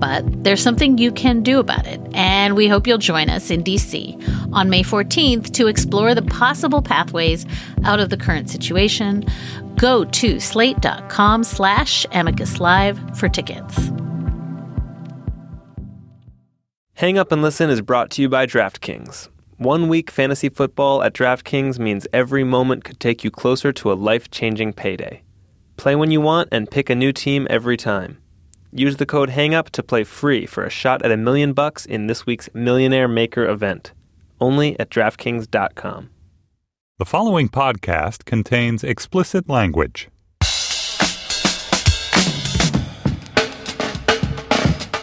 But there's something you can do about it, and we hope you'll join us in DC on May 14th to explore the possible pathways out of the current situation. Go to slate.com slash amicus live for tickets. Hang Up and Listen is brought to you by DraftKings. One week fantasy football at DraftKings means every moment could take you closer to a life changing payday. Play when you want and pick a new team every time. Use the code HANGUP to play free for a shot at a million bucks in this week's Millionaire Maker event. Only at DraftKings.com. The following podcast contains explicit language.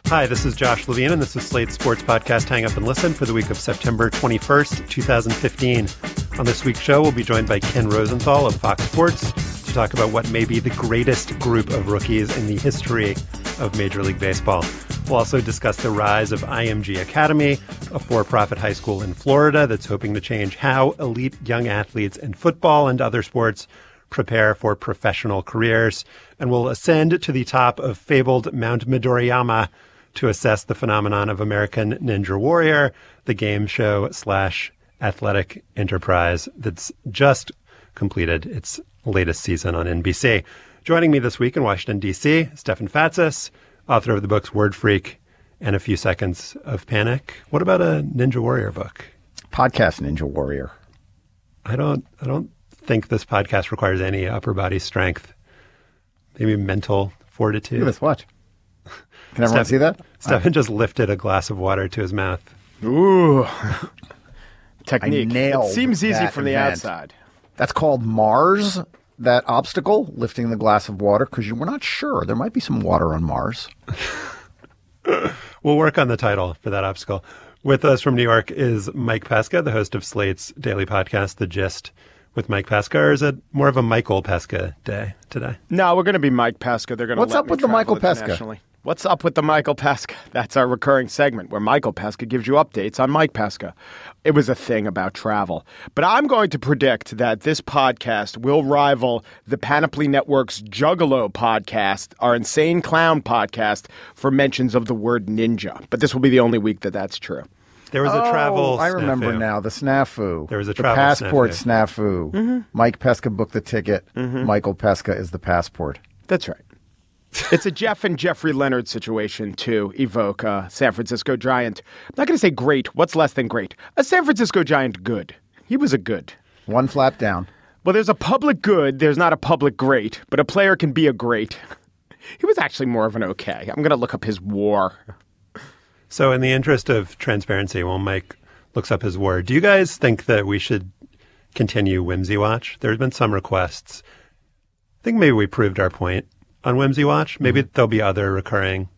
Hi, this is Josh Levin, and this is Slate's sports podcast Hang Up and Listen for the week of September 21st, 2015. On this week's show, we'll be joined by Ken Rosenthal of Fox Sports to talk about what may be the greatest group of rookies in the history of Major League Baseball. We'll also discuss the rise of IMG Academy, a for profit high school in Florida that's hoping to change how elite young athletes in football and other sports prepare for professional careers. And we'll ascend to the top of fabled Mount Midoriyama to assess the phenomenon of American Ninja Warrior, the game show slash athletic enterprise that's just completed its latest season on NBC. Joining me this week in Washington, D.C., Stefan Fatsis, author of the books Word Freak and A Few Seconds of Panic. What about a Ninja Warrior book? Podcast Ninja Warrior. I don't I don't think this podcast requires any upper body strength. Maybe mental fortitude. Look at this. Watch. Can everyone Steph- see that? Stefan just lifted a glass of water to his mouth. Ooh. Technique. I nailed it seems easy that from the event. outside. That's called Mars. That obstacle, lifting the glass of water, because you were not sure. There might be some water on Mars. We'll work on the title for that obstacle. With us from New York is Mike Pesca, the host of Slate's daily podcast, The Gist with Mike Pesca. Or is it more of a Michael Pesca day today? No, we're going to be Mike Pesca. They're going to What's let up me with the Michael Pesca? Internationally. What's up with the Michael Pesca? That's our recurring segment where Michael Pesca gives you updates on Mike Pesca. It was a thing about travel. But I'm going to predict that this podcast will rival the Panoply Network's Juggalo podcast, our Insane Clown podcast, for mentions of the word ninja. But this will be the only week that that's true. There was a oh, travel. Oh, I remember snafu. now. The snafu. There was a the travel passport snafu. Mm-hmm. Mike Pesca booked the ticket. Mm-hmm. Michael Pesca is the passport. That's right. It's a Jeff and Jeffrey Leonard situation to evoke a San Francisco Giant. I'm not going to say great. What's less than great? A San Francisco Giant good. He was a good. One flap down. Well, there's a public good. There's not a public great, but a player can be a great. He was actually more of an okay. I'm going to look up his war. So, in the interest of transparency, while Mike looks up his war, do you guys think that we should continue Whimsy Watch? There's been some requests. I think maybe we proved our point on Whimsy Watch. Maybe mm-hmm. there'll be other recurring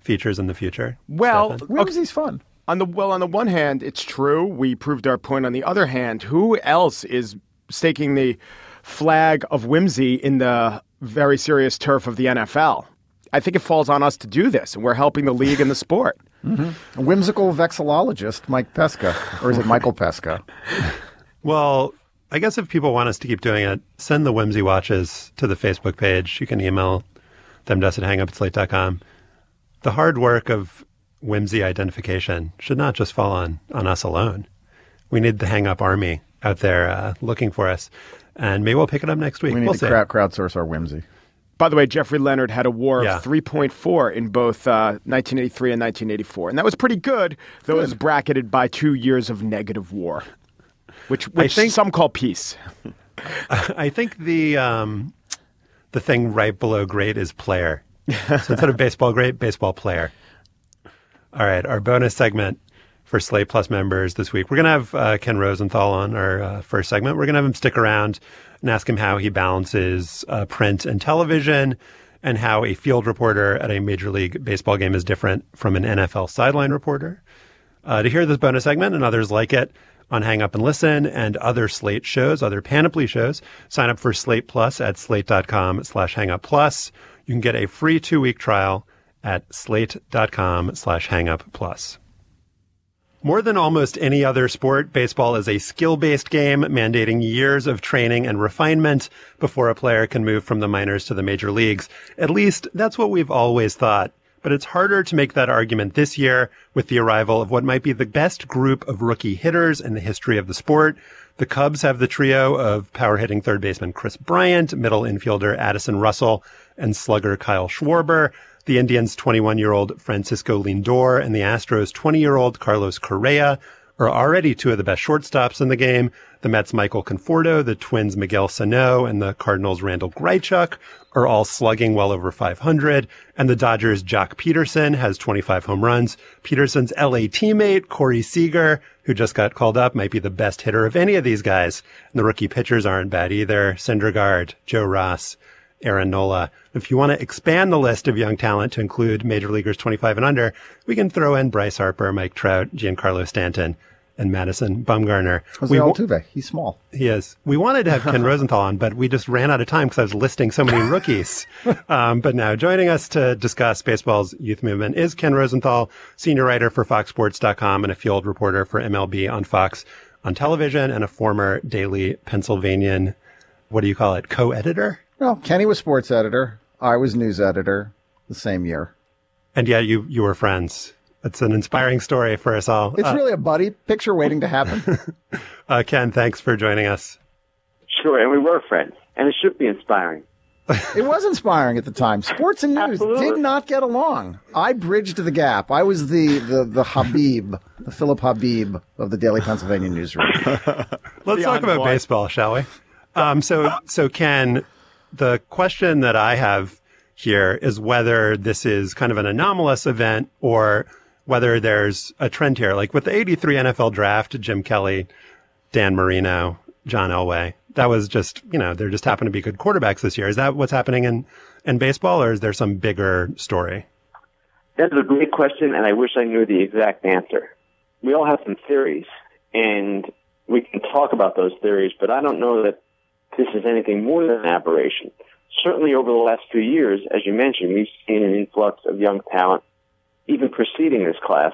features in the future. Well, Stefan? Whimsy's fun. On the well, on the one hand, it's true. We proved our point. On the other hand, who else is staking the flag of whimsy in the very serious turf of the NFL? I think it falls on us to do this, and we're helping the league and the sport. Mm-hmm. A whimsical vexillologist, Mike Pesca. Or is it Michael Pesca? Well, I guess if people want us to keep doing it, send the whimsy watches to the Facebook page. You can email them to us at hangupatslate.com. The hard work of whimsy identification should not just fall on, on us alone. We need the hang up army out there uh, looking for us. And maybe we'll pick it up next week. We need we'll to see. crowd, crowdsource our whimsy. By the way, Jeffrey Leonard had a war Yeah. of 3.4 in both uh, 1983 and 1984. And that was pretty good, though it was bracketed by two years of negative war, which, which think- some call peace. I think the um, the thing right below great is player. so instead of baseball great, baseball player. All right, our bonus segment for Slate Plus members this week. We're going to have uh, Ken Rosenthal on our uh, first segment. We're going to have him stick around and ask him how he balances uh, print and television and how a field reporter at a Major League Baseball game is different from an NFL sideline reporter. Uh, to hear this bonus segment and others like it on Hang Up and Listen and other Slate shows, other Panoply shows, sign up for Slate Plus at slate.com slash hangup plus. You can get a free two-week trial at slate.com slash hangup plus. More than almost any other sport, baseball is a skill based game mandating years of training and refinement before a player can move from the minors to the major leagues. At least that's what we've always thought. But it's harder to make that argument this year with the arrival of what might be the best group of rookie hitters in the history of the sport. The Cubs have the trio of power hitting third baseman Kris Bryant, middle infielder Addison Russell, and slugger Kyle Schwarber. The Indians' 21 year old Francisco Lindor and the Astros' 20 year old Carlos Correa are already two of the best shortstops in the game. The Mets' Michael Conforto, the Twins' Miguel Sano, and the Cardinals' Randal Grichuk are all slugging well over 500. And the Dodgers' Joc Pederson has 25 home runs. Pederson's LA teammate, Corey Seager, who just got called up, might be the best hitter of any of these guys. And the rookie pitchers aren't bad either. Syndergaard, Joe Ross, Aaron Nola. If you want to expand the list of young talent to include major leaguers 25 and under, we can throw in Bryce Harper, Mike Trout, Giancarlo Stanton, and Madison Bumgarner. Jose We wa- Altuve. He's small. he is. We wanted to have Ken Rosenthal on, but we just ran out of time because I was listing so many rookies. um, but now joining us to discuss baseball's youth movement is Ken Rosenthal, senior writer for FoxSports.com and a field reporter for MLB on Fox on television and a former daily Pennsylvanian, what do you call it, co-editor? Well, Kenny was sports editor. I was news editor the same year. And yeah, you, you were friends. It's an inspiring story for us all. It's Uh, really a buddy picture waiting to happen. uh, Ken, thanks for joining us. Sure, and we were friends, and it should be inspiring. it was inspiring at the time. Sports and news Absolutely. did not get along. I bridged the gap. I was the, the, the Habib, the Philip Habib of the Daily Pennsylvania newsroom. Let's The talk about envoy. baseball, shall we? Um, so, so Ken, the question that I have here is whether this is kind of an anomalous event or whether there's a trend here. Like with the 83 NFL draft, Jim Kelly, Dan Marino, John Elway, that was just, you know, there just happened to be good quarterbacks this year. Is that what's happening in, in baseball or is there some bigger story? That is a great question, and I wish I knew the exact answer. We all have some theories, and we can talk about those theories, but I don't know that this is anything more than an aberration. Certainly over the last few years, as you mentioned, we've seen an influx of young talent, even preceding this class.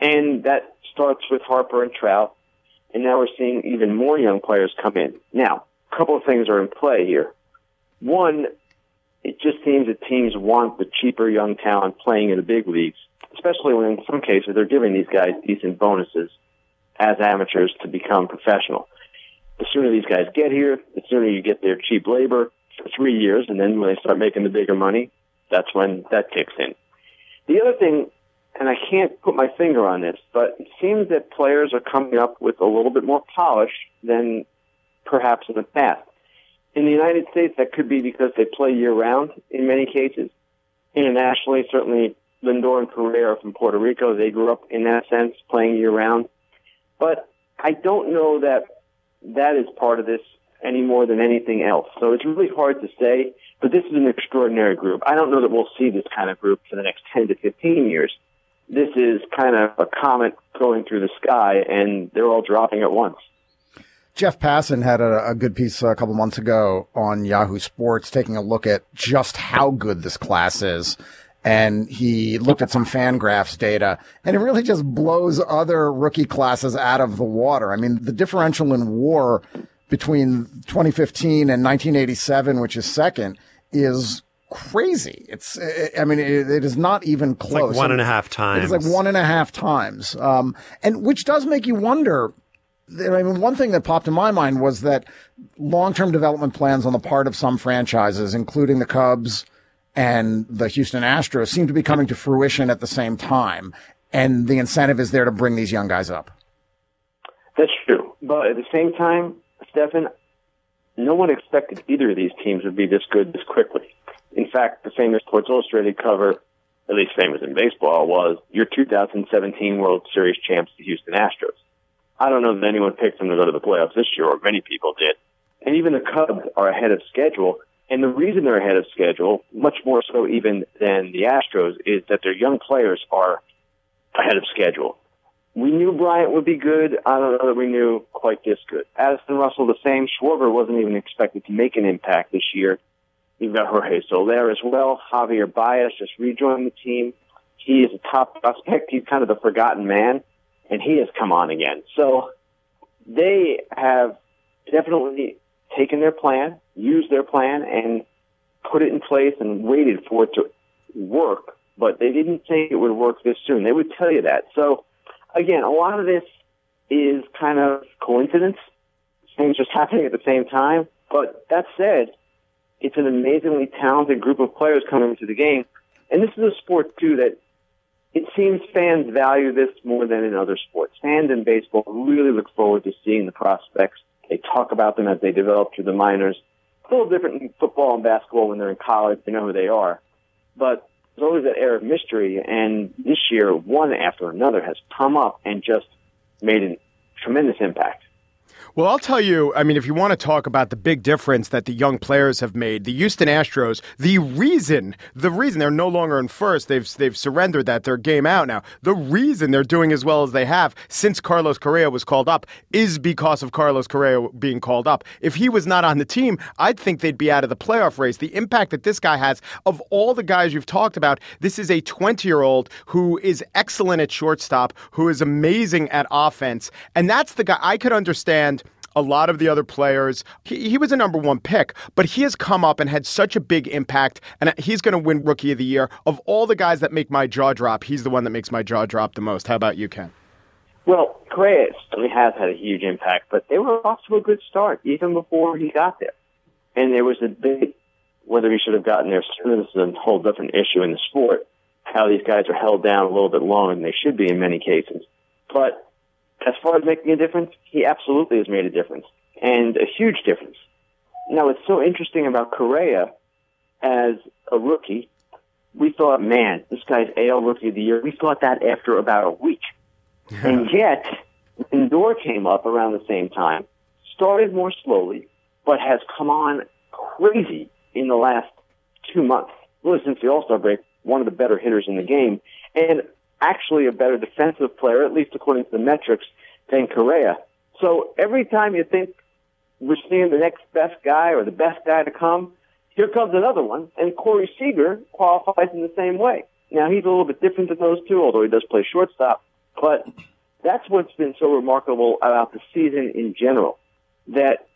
And that starts with Harper and Trout, and now we're seeing even more young players come in. Now, a couple of things are in play here. One, it just seems that teams want the cheaper young talent playing in the big leagues, especially when in some cases they're giving these guys decent bonuses as amateurs to become professional. The sooner these guys get here, the sooner you get their cheap labor for three years, and then when they start making the bigger money, that's when that kicks in. The other thing, and I can't put my finger on this, but it seems that players are coming up with a little bit more polish than perhaps in the past. In the United States, that could be because they play year round in many cases. Internationally, certainly Lindor and are from Puerto Rico. They grew up in that sense, playing year round. But I don't know that that is part of this any more than anything else. So it's really hard to say, but this is an extraordinary group. I don't know that we'll see this kind of group for the next 10 to 15 years. This is kind of a comet going through the sky, and they're all dropping at once. Jeff Passan had a, a, good piece uh, a couple months ago on Yahoo Sports taking a look at just how good this class is. And he looked at some Fangraphs data and it really just blows other rookie classes out of the water. I mean, the differential in war between 2015 and 1987, which is second, is crazy. It's, I mean, it, it is not even close. It's like one and a half times. It's like one and a half times. Um, and which does make you wonder, I mean, one thing that popped in my mind was that long-term development plans on the part of some franchises, including the Cubs and the Houston Astros, seem to be coming to fruition at the same time. And the incentive is there to bring these young guys up. That's true. But at the same time, Stefan, no one expected either of these teams would be this good this quickly. In fact, the famous Sports Illustrated cover, at least famous in baseball, was your 2017 World Series champs, the Houston Astros. I don't know that anyone picked them to go to the playoffs this year, or many people did. And even the Cubs are ahead of schedule. And the reason they're ahead of schedule, much more so even than the Astros, is that their young players are ahead of schedule. We knew Bryant would be good. I don't know that we knew quite this good. Addison Russell, the same. Schwarber wasn't even expected to make an impact this year. You've got Jorge Soler as well. Javier Baez just rejoined the team. He is a top prospect. He's kind of the forgotten man and he has come on again. So they have definitely taken their plan, used their plan, and put it in place and waited for it to work. But they didn't think it would work this soon. They would tell you that. So again, a lot of this is kind of coincidence. Things just happening at the same time. But that said, it's an amazingly talented group of players coming into the game. And this is a sport too that it seems fans value this more than in other sports. Fans in baseball really look forward to seeing the prospects. They talk about them as they develop through the minors. a little different in football and basketball when they're in college. They know who they are. But there's always that air of mystery. And this year, one after another has come up and just made a tremendous impact. Well, I'll tell you, I mean, if you want to talk about the big difference that the young players have made, the Houston Astros, the reason, the reason they're no longer in first, they've they've surrendered that, their game out now. The reason they're doing as well as they have since Carlos Correa was called up is because of Carlos Correa being called up. If he was not on the team, I'd think they'd be out of the playoff race. The impact that this guy has, of all the guys you've talked about, this is a 20 year old who is excellent at shortstop, who is amazing at offense. And that's the guy I could understand a lot of the other players. He, he was a number one pick, but he has come up and had such a big impact, and he's going to win Rookie of the Year. Of all the guys that make my jaw drop, he's the one that makes my jaw drop the most. How about you, Ken? Well, Correa certainly has had a huge impact, but they were off to a good start even before he got there. And there was a big whether he should have gotten there sooner. This is a whole different issue in the sport. How these guys are held down a little bit longer than they should be in many cases. But as far as making a difference, he absolutely has made a difference and a huge difference. Now, what's so interesting about Correa as a rookie, we thought, man, this guy's AL Rookie of the Year. We thought that after about a week. Yeah. And yet, Lindor came up around the same time, started more slowly, but has come on crazy in the last two months. Really, since the All Star break, one of the better hitters in the game. And actually a better defensive player, at least according to the metrics, than Correa. So every time you think we're seeing the next best guy or the best guy to come, here comes another one, and Corey Seager qualifies in the same way. Now he's a little bit different than those two, although he does play shortstop. But that's what's been so remarkable about the season in general. That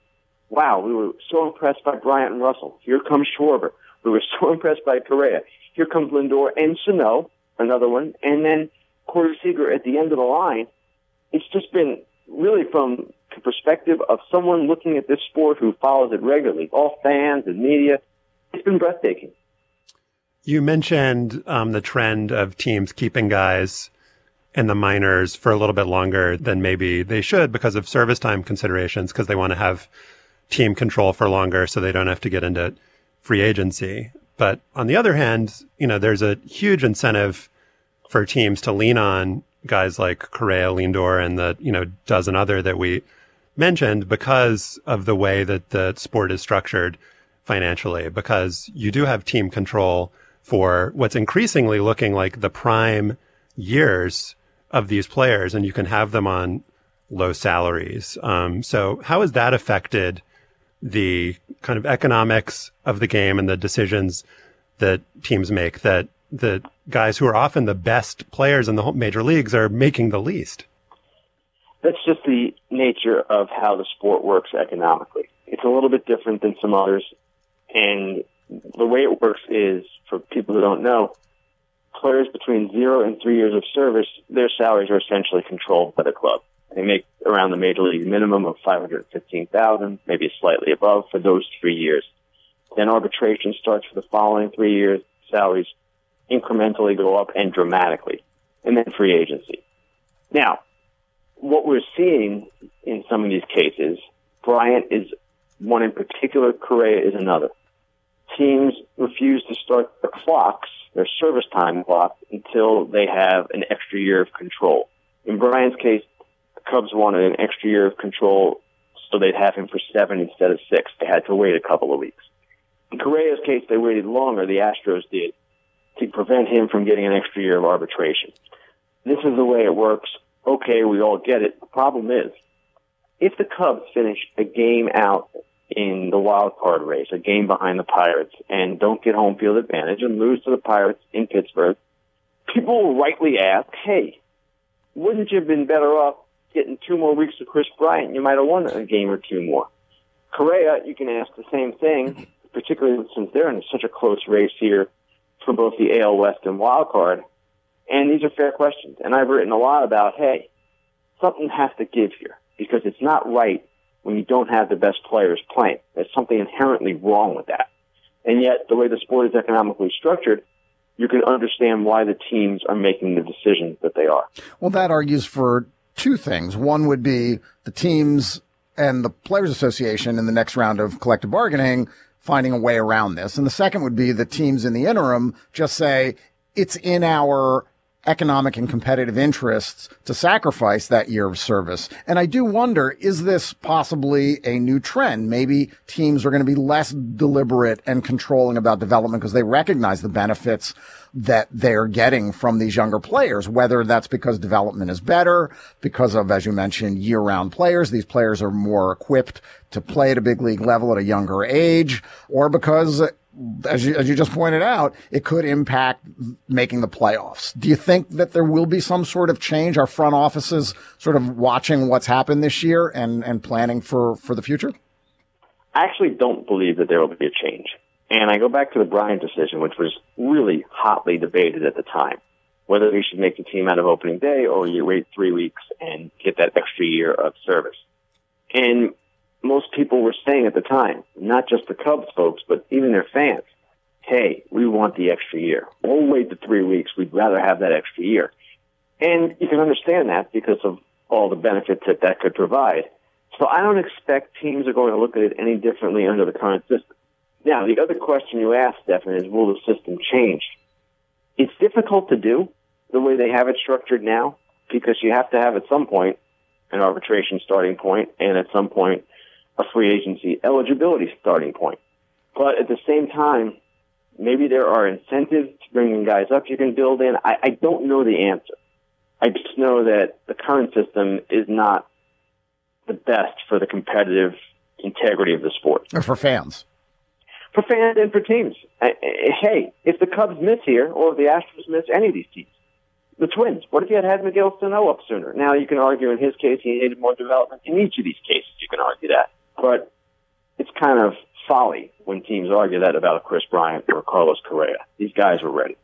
wow, we were so impressed by Bryant and Russell. Here comes Schwarber. We were so impressed by Correa. Here comes Lindor and Sano another one, and then Corey Seager at the end of the line. It's just been really from the perspective of someone looking at this sport who follows it regularly, all fans and media. It's been breathtaking. You mentioned um, the trend of teams keeping guys in the minors for a little bit longer than maybe they should because of service time considerations, because they want to have team control for longer so they don't have to get into free agency. But on the other hand, you know, there's a huge incentive for teams to lean on guys like Correa, Lindor, and the you know dozen other that we mentioned because of the way that the sport is structured financially. Because you do have team control for what's increasingly looking like the prime years of these players, and you can have them on low salaries. Um, so, how has that affected the kind of economics of the game and the decisions that teams make that the guys who are often the best players in the major leagues are making the least. That's just the nature of how the sport works economically. It's a little bit different than some others. And the way it works is, for people who don't know, players between zero and three years of service, their salaries are essentially controlled by the club. They make around the major league minimum of 515000 maybe slightly above for those three years. Then arbitration starts for the following three years. Salaries incrementally go up and dramatically. And then free agency. Now, what we're seeing in some of these cases, Bryant is one in particular, Correa is another. Teams refuse to start the clocks, their service time clock, until they have an extra year of control. In Bryant's case, Cubs wanted an extra year of control so they'd have him for seven instead of six. They had to wait a couple of weeks. In Correa's case, they waited longer, the Astros did, to prevent him from getting an extra year of arbitration. This is the way it works. Okay, we all get it. The problem is, if the Cubs finish a game out in the wild card race, a game behind the Pirates, and don't get home field advantage and lose to the Pirates in Pittsburgh, people will rightly ask, hey, wouldn't you have been better off getting two more weeks of Kris Bryant? You might have won a game or two more. Correa, you can ask the same thing, particularly since they're in such a close race here for both the AL West and wild card. And these are fair questions. And I've written a lot about, hey, something has to give here because it's not right when you don't have the best players playing. There's something inherently wrong with that. And yet, the way the sport is economically structured, you can understand why the teams are making the decisions that they are. Well, that argues for two things. One would be the teams and the Players Association in the next round of collective bargaining finding a way around this. And the second would be the teams in the interim just say it's in our economic and competitive interests to sacrifice that year of service. And I do wonder, is this possibly a new trend? Maybe teams are going to be less deliberate and controlling about development because they recognize the benefits that they're getting from these younger players, whether that's because development is better, because of, as you mentioned, year round players. These players are more equipped to play at a big league level at a younger age, or because as you, as you just pointed out, it could impact making the playoffs. Do you think that there will be some sort of change? Our front offices sort of watching what's happened this year and, and planning for, for the future? I actually don't believe that there will be a change. And I go back to the Bryant decision, which was really hotly debated at the time, whether he should make the team out of opening day or you wait three weeks and get that extra year of service. And most people were saying at the time, not just the Cubs folks, but even their fans, hey, we want the extra year. We'll wait the three weeks. We'd rather have that extra year. And you can understand that because of all the benefits that that could provide. So I don't expect teams are going to look at it any differently under the current system. Now, the other question you asked, Stefan, is will the system change? It's difficult to do the way they have it structured now because you have to have at some point an arbitration starting point and at some point a free agency eligibility starting point. But at the same time, maybe there are incentives to bringing guys up you can build in. I, I don't know the answer. I just know that the current system is not the best for the competitive integrity of the sport. Or for fans for fans and for teams. Hey, if the Cubs miss here, or if the Astros miss any of these teams, the Twins, what if you had had Miguel Sano up sooner? Now you can argue in his case he needed more development. In each of these cases, you can argue that. But it's kind of folly when teams argue that about a Kris Bryant or Carlos Correa. These guys were ready.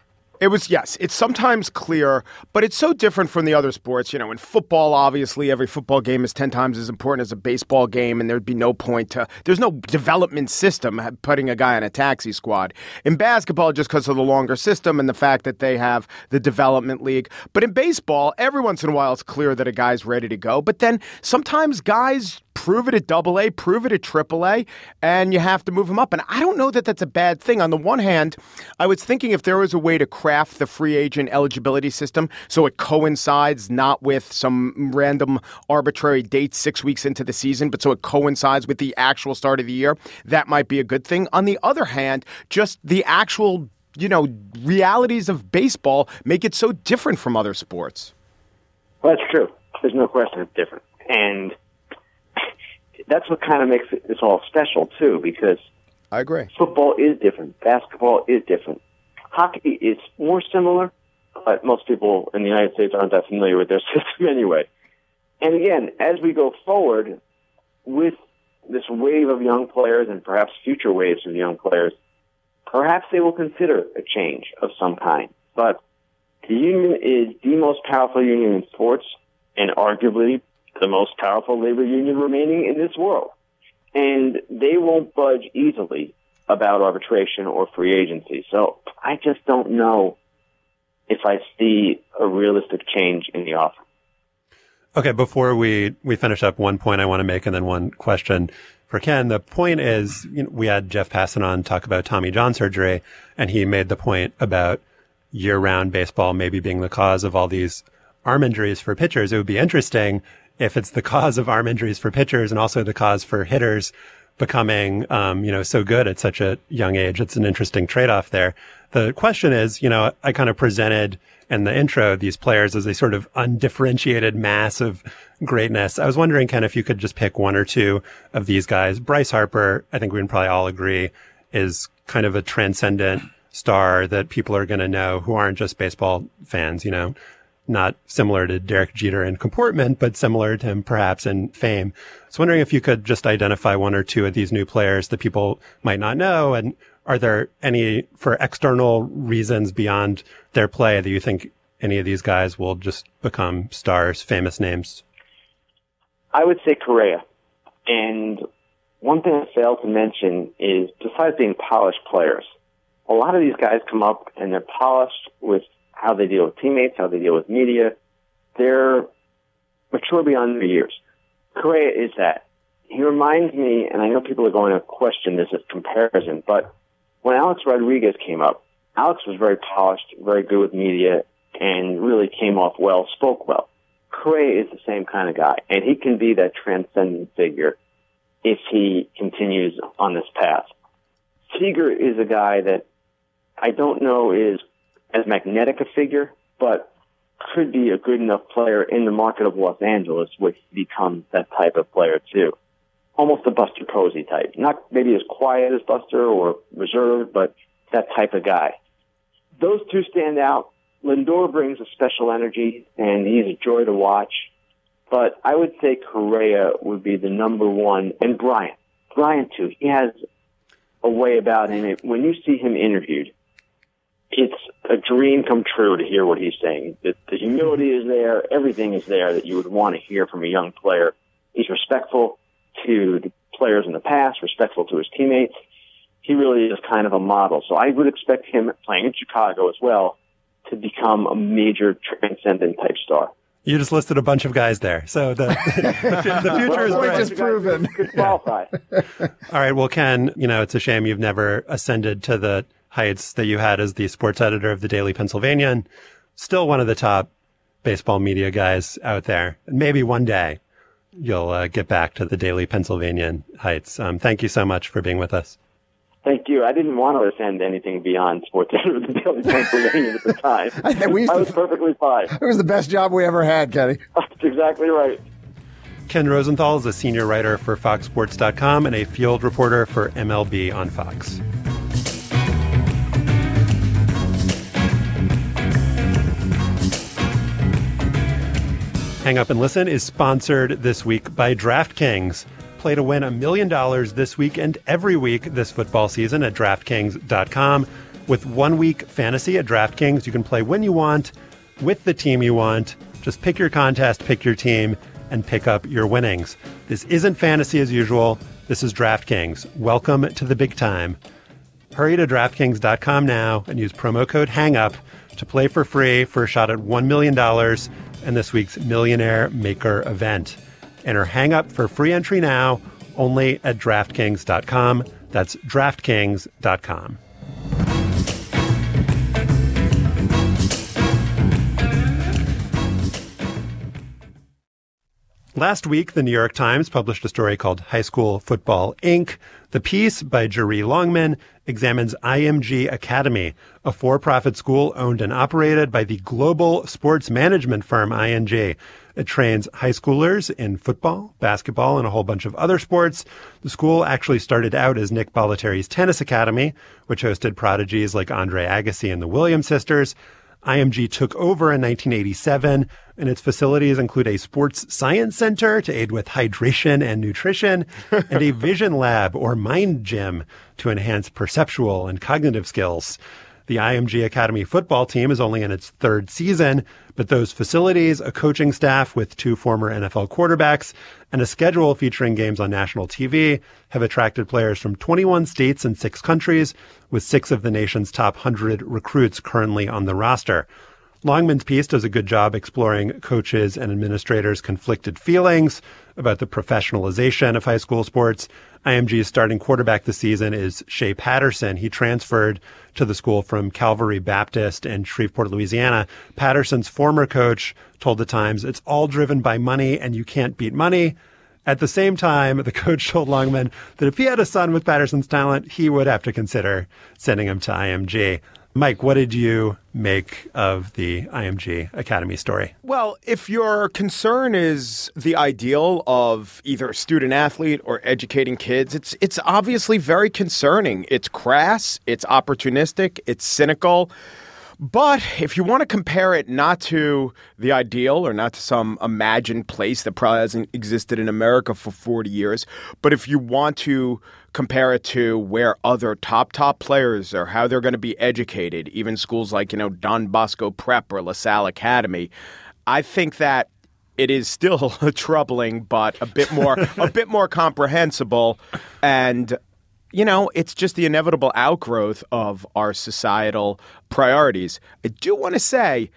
It was, yes, it's sometimes clear, but it's so different from the other sports. You know, in football, obviously, every football game is 10 times as important as a baseball game, and there'd be no point to, there's no development system putting a guy on a taxi squad. In basketball, just because of the longer system and the fact that they have the development league. But in baseball, every once in a while, it's clear that a guy's ready to go. But then sometimes guys prove it at double A, prove it at triple A, and you have to move him up. And I don't know that that's a bad thing. On the one hand, I was thinking if there was a way to craft the free agent eligibility system so it coincides not with some random arbitrary date six weeks into the season, but so it coincides with the actual start of the year, that might be a good thing. On the other hand, just the actual you know, realities of baseball make it so different from other sports. Well, that's true. There's no question it's different. And that's what kind of makes it, this all special, too, because I agree. Football is different. Basketball is different. Hockey is more similar, but most people in the United States aren't that familiar with their system anyway. And again, as we go forward with this wave of young players and perhaps future waves of young players, perhaps they will consider a change of some kind. But the union is the most powerful union in sports and arguably the most powerful labor union remaining in this world. And they won't budge easily about arbitration or free agency. So I just don't know if I see a realistic change in the offer. Okay, before we, we finish up, one point I want to make and then one question for Ken. The point is, you know, we had Jeff Passan on talk about Tommy John surgery, and he made the point about year round baseball maybe being the cause of all these arm injuries for pitchers. It would be interesting if it's the cause of arm injuries for pitchers and also the cause for hitters becoming, um, you know, so good at such a young age. It's an interesting trade off there. The question is, you know, I kind of presented in the intro these players as a sort of undifferentiated mass of greatness. I was wondering, Ken, if you could just pick one or two of these guys. Bryce Harper, I think we can probably all agree, is kind of a transcendent star that people are going to know who aren't just baseball fans, you know, not similar to Derek Jeter in comportment, but similar to him perhaps in fame. I was wondering if you could just identify one or two of these new players that people might not know and are there any, for external reasons beyond their play, that you think any of these guys will just become stars, famous names? I would say Correa. And one thing I failed to mention is besides being polished players, a lot of these guys come up and they're polished with how they deal with teammates, how they deal with media. They're mature beyond their years. Correa is that. He reminds me, and I know people are going to question this as comparison, but when Alex Rodriguez came up, Alex was very polished, very good with media, and really came off well, spoke well. Correa is the same kind of guy, and he can be that transcendent figure if he continues on this path. Seager is a guy that I don't know is as magnetic a figure, but could be a good enough player in the market of Los Angeles, which becomes that type of player too almost a Buster Posey type. Not maybe as quiet as Buster or reserved, but that type of guy. Those two stand out. Lindor brings a special energy, and he's a joy to watch. But I would say Correa would be the number one, and Bryant. Bryant too. He has a way about him. When you see him interviewed, it's a dream come true to hear what he's saying. The, the humility is there. Everything is there that you would want to hear from a young player. He's respectful to the players in the past, respectful to his teammates. He really is kind of a model. So I would expect him playing in Chicago as well to become a major transcendent type star. You just listed a bunch of guys there. So the, the, future is bright. just proven. Could qualify. All right. Well, Ken, you know, it's a shame you've never ascended to the heights that you had as the sports editor of the Daily Pennsylvania and Still one of the top baseball media guys out there. Maybe one day you'll uh, get back to the Daily Pennsylvanian heights. Um, thank you so much for being with us. Thank you. I didn't want to ascend anything beyond sports editor of the Daily Pennsylvania at the time. I, we I was to, perfectly fine. It was the best job we ever had, Kenny. That's exactly right. Ken Rosenthal is a senior writer for FoxSports.com and a field reporter for MLB on Fox. Hang Up and Listen is sponsored this week by DraftKings. Play to win a million dollars this week and every week this football season at DraftKings.com. With one week fantasy at DraftKings, you can play when you want, with the team you want. Just pick your contest, pick your team, and pick up your winnings. This isn't fantasy as usual. This is DraftKings. Welcome to the big time. Hurry to DraftKings.com now and use promo code HANGUP to play for free for a shot at $1 million and this week's Millionaire Maker event. Enter Hang Up for free entry now only at DraftKings.com. That's DraftKings.com. Last week, the New York Times published a story called High School Football Inc. The piece by Jeré Longman examines IMG Academy, a for-profit school owned and operated by the global sports management firm IMG. It trains high schoolers in football, basketball, and a whole bunch of other sports. The school actually started out as Nick Bollettieri's tennis academy, which hosted prodigies like Andre Agassi and the Williams sisters. IMG took over in 1987, and its facilities include a sports science center to aid with hydration and nutrition, and a vision lab or mind gym to enhance perceptual and cognitive skills. The IMG Academy football team is only in its third season, but those facilities, a coaching staff with two former NFL quarterbacks, and a schedule featuring games on national TV have attracted players from 21 states and six countries, with six of the nation's top 100 recruits currently on the roster. Longman's piece does a good job exploring coaches and administrators' conflicted feelings about the professionalization of high school sports. IMG's starting quarterback this season is Shea Patterson. He transferred to the school from Calvary Baptist in Shreveport, Louisiana. Patterson's former coach told the Times, it's all driven by money and you can't beat money. At the same time, the coach told Longman that if he had a son with Patterson's talent, he would have to consider sending him to IMG. Mike, what did you make of the IMG Academy story? Well, if your concern is the ideal of either a student athlete or educating kids, it's it's obviously very concerning. It's crass, it's opportunistic, it's cynical. But if you want to compare it not to the ideal or not to some imagined place that probably hasn't existed in America for 40 years, but if you want to compare it to where other top top players are how they're going to be educated even schools like you know don bosco prep or lasalle academy i think that it is still troubling but a bit more a bit more comprehensible and you know it's just the inevitable outgrowth of our societal priorities i do want to say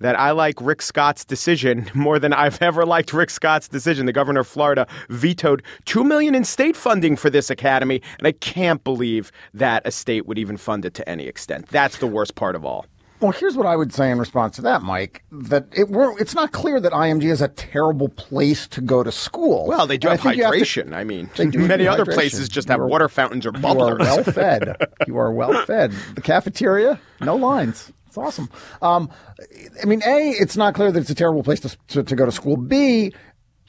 that I like Rick Scott's decision more than I've ever liked Rick Scott's decision. The governor of Florida vetoed two million in state funding for this academy, and I can't believe that a state would even fund it to any extent. That's the worst part of all. Well, here's what I would say in response to that, Mike. That it we're, it's not clear that IMG is a terrible place to go to school. Well, they do I have think you to- hydration. I mean, many other hydration. places just have are- water fountains or You are bubblers. well fed. You are well fed. The cafeteria, no lines. It's awesome. Um, I mean, A, it's not clear that it's a terrible place to, to, to go to school. B,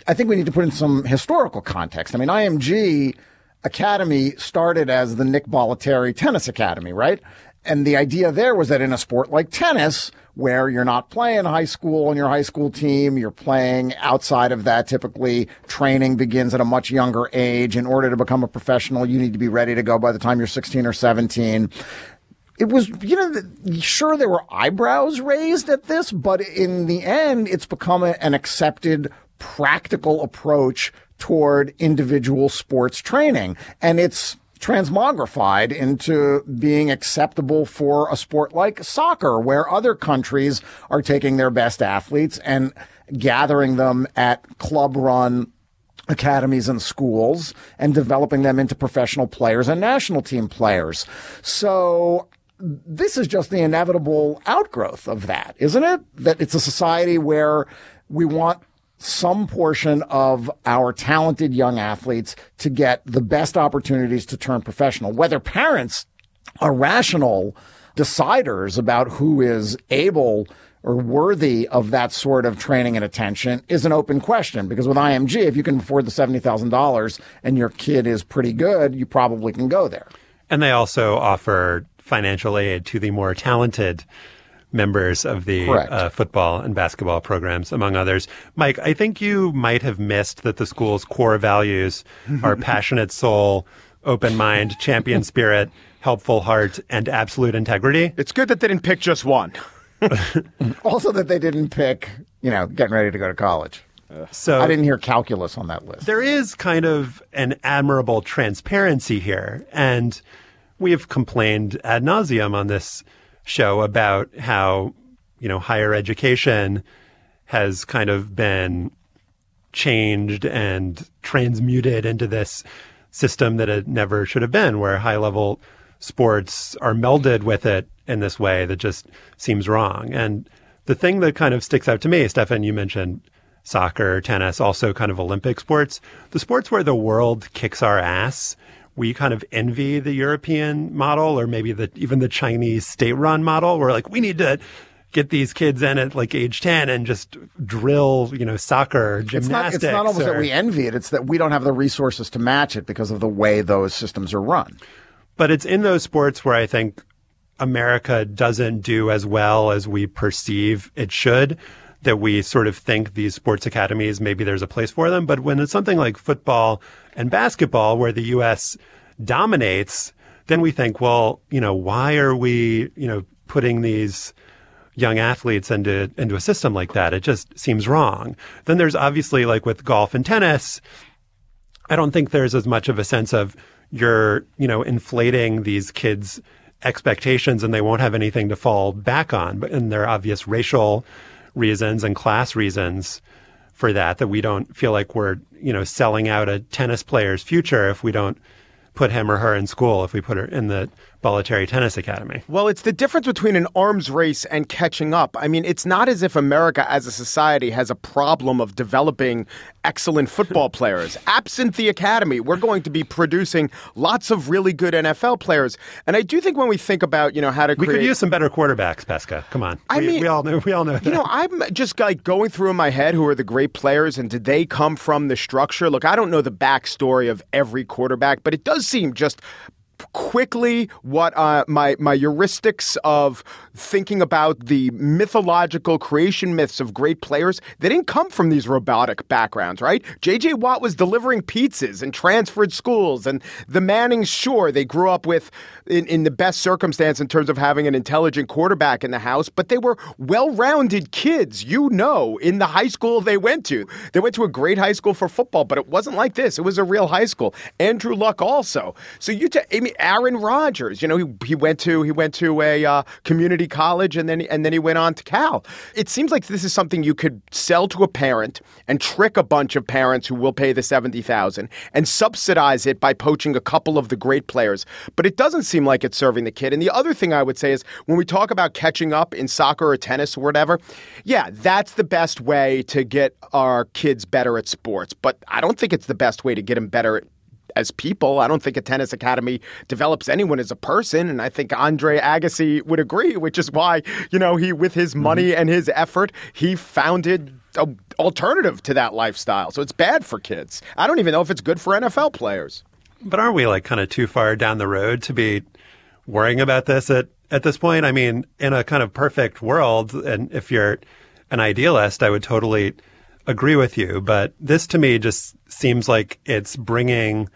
I think we need to put in some historical context. I mean, IMG Academy started as the Nick Bollettieri Tennis Academy, right? And the idea there was that in a sport like tennis, where you're not playing high school on your high school team, you're playing outside of that. Typically, training begins at a much younger age. In order to become a professional, you need to be ready to go by the time you're 16 or 17 it was, you know, sure there were eyebrows raised at this, but in the end, it's become a, an accepted practical approach toward individual sports training. And it's transmogrified into being acceptable for a sport like soccer, where other countries are taking their best athletes and gathering them at club run academies and schools and developing them into professional players and national team players. So this is just the inevitable outgrowth of that, isn't it? That it's a society where we want some portion of our talented young athletes to get the best opportunities to turn professional, whether parents are rational deciders about who is able or worthy of that sort of training and attention is an open question because with IMG, if you can afford the $70,000 and your kid is pretty good, you probably can go there. And they also offer financial aid to the more talented members of the uh, football and basketball programs, among others. Mike, I think you might have missed that the school's core values are passionate soul, open mind, champion spirit, helpful heart, and absolute integrity. It's good that they didn't pick just one. Also, that they didn't pick, you know, getting ready to go to college. So I didn't hear calculus on that list. there is kind of an admirable transparency here. And we've complained ad nauseum on this show about how, you know, higher education has kind of been changed and transmuted into this system that it never should have been, where high level sports are melded with it in this way that just seems wrong. And the thing that kind of sticks out to me, Stefan, you mentioned soccer, tennis, also kind of Olympic sports, the sports where the world kicks our ass. We kind of envy the European model or maybe the even the Chinese state run model. We're like, we need to get these kids in at like age 10 and just drill, you know, soccer, gymnastics. It's not, it's not almost or- that we envy it. It's that we don't have the resources to match it because of the way those systems are run. But it's in those sports where I think America doesn't do as well as we perceive it should. That we sort of think these sports academies, maybe there's a place for them. But when it's something like football and basketball where the U.S. dominates, then we think, well, you know, why are we, you know, putting these young athletes into into a system like that? It just seems wrong. Then there's obviously like with golf and tennis, I don't think there's as much of a sense of you're, you know, inflating these kids' expectations and they won't have anything to fall back on. But there are obvious racial reasons and class reasons for that that we don't feel like we're, you know, selling out a tennis player's future if we don't put him or her in school, if we put her in the Bollettieri Tennis Academy. Well, it's the difference between an arms race and catching up. I mean, it's not as if America as a society has a problem of developing excellent football players. Absent the academy, we're going to be producing lots of really good NFL players. And I do think when we think about, you know, how to We could use some better quarterbacks, Pesca. Come on. I we, mean- we all know we all know that. You know, I'm just like going through in my head who are the great players and did they come from the structure? Look, I don't know the backstory of every quarterback, but it does seem just quickly what uh, my my heuristics of thinking about the mythological creation myths of great players they didn't come from these robotic backgrounds right? Jj watt was delivering pizzas and transferred schools and the mannings sure they grew up with in, in the best circumstance in terms of having an intelligent quarterback in the house but they were well-rounded kids you know in the high school they went to. They went to a great high school for football but it wasn't like this. It was a real high school. Andrew luck also. So you ta- I mean, Aaron Rodgers, you know, he, he went to he went to a uh, community college and then and then he went on to Cal. It seems like this is something you could sell to a parent and trick a bunch of parents who will pay the seventy thousand and subsidize it by poaching a couple of the great players. But it doesn't seem like it's serving the kid. And the other thing I would say is when we talk about catching up in soccer or tennis or whatever, yeah, that's the best way to get our kids better at sports. But I don't think it's the best way to get them better at as people. I don't think a tennis academy develops anyone as a person. And I think Andre Agassi would agree, which is why, you know, he, with his mm-hmm. money and his effort, he founded an alternative to that lifestyle. So it's bad for kids. I don't even know if it's good for NFL players. But aren't we like kind of too far down the road to be worrying about this at, at this point? I mean, in a kind of perfect world, and if you're an idealist, I would totally agree with you. But this to me just seems like it's bringing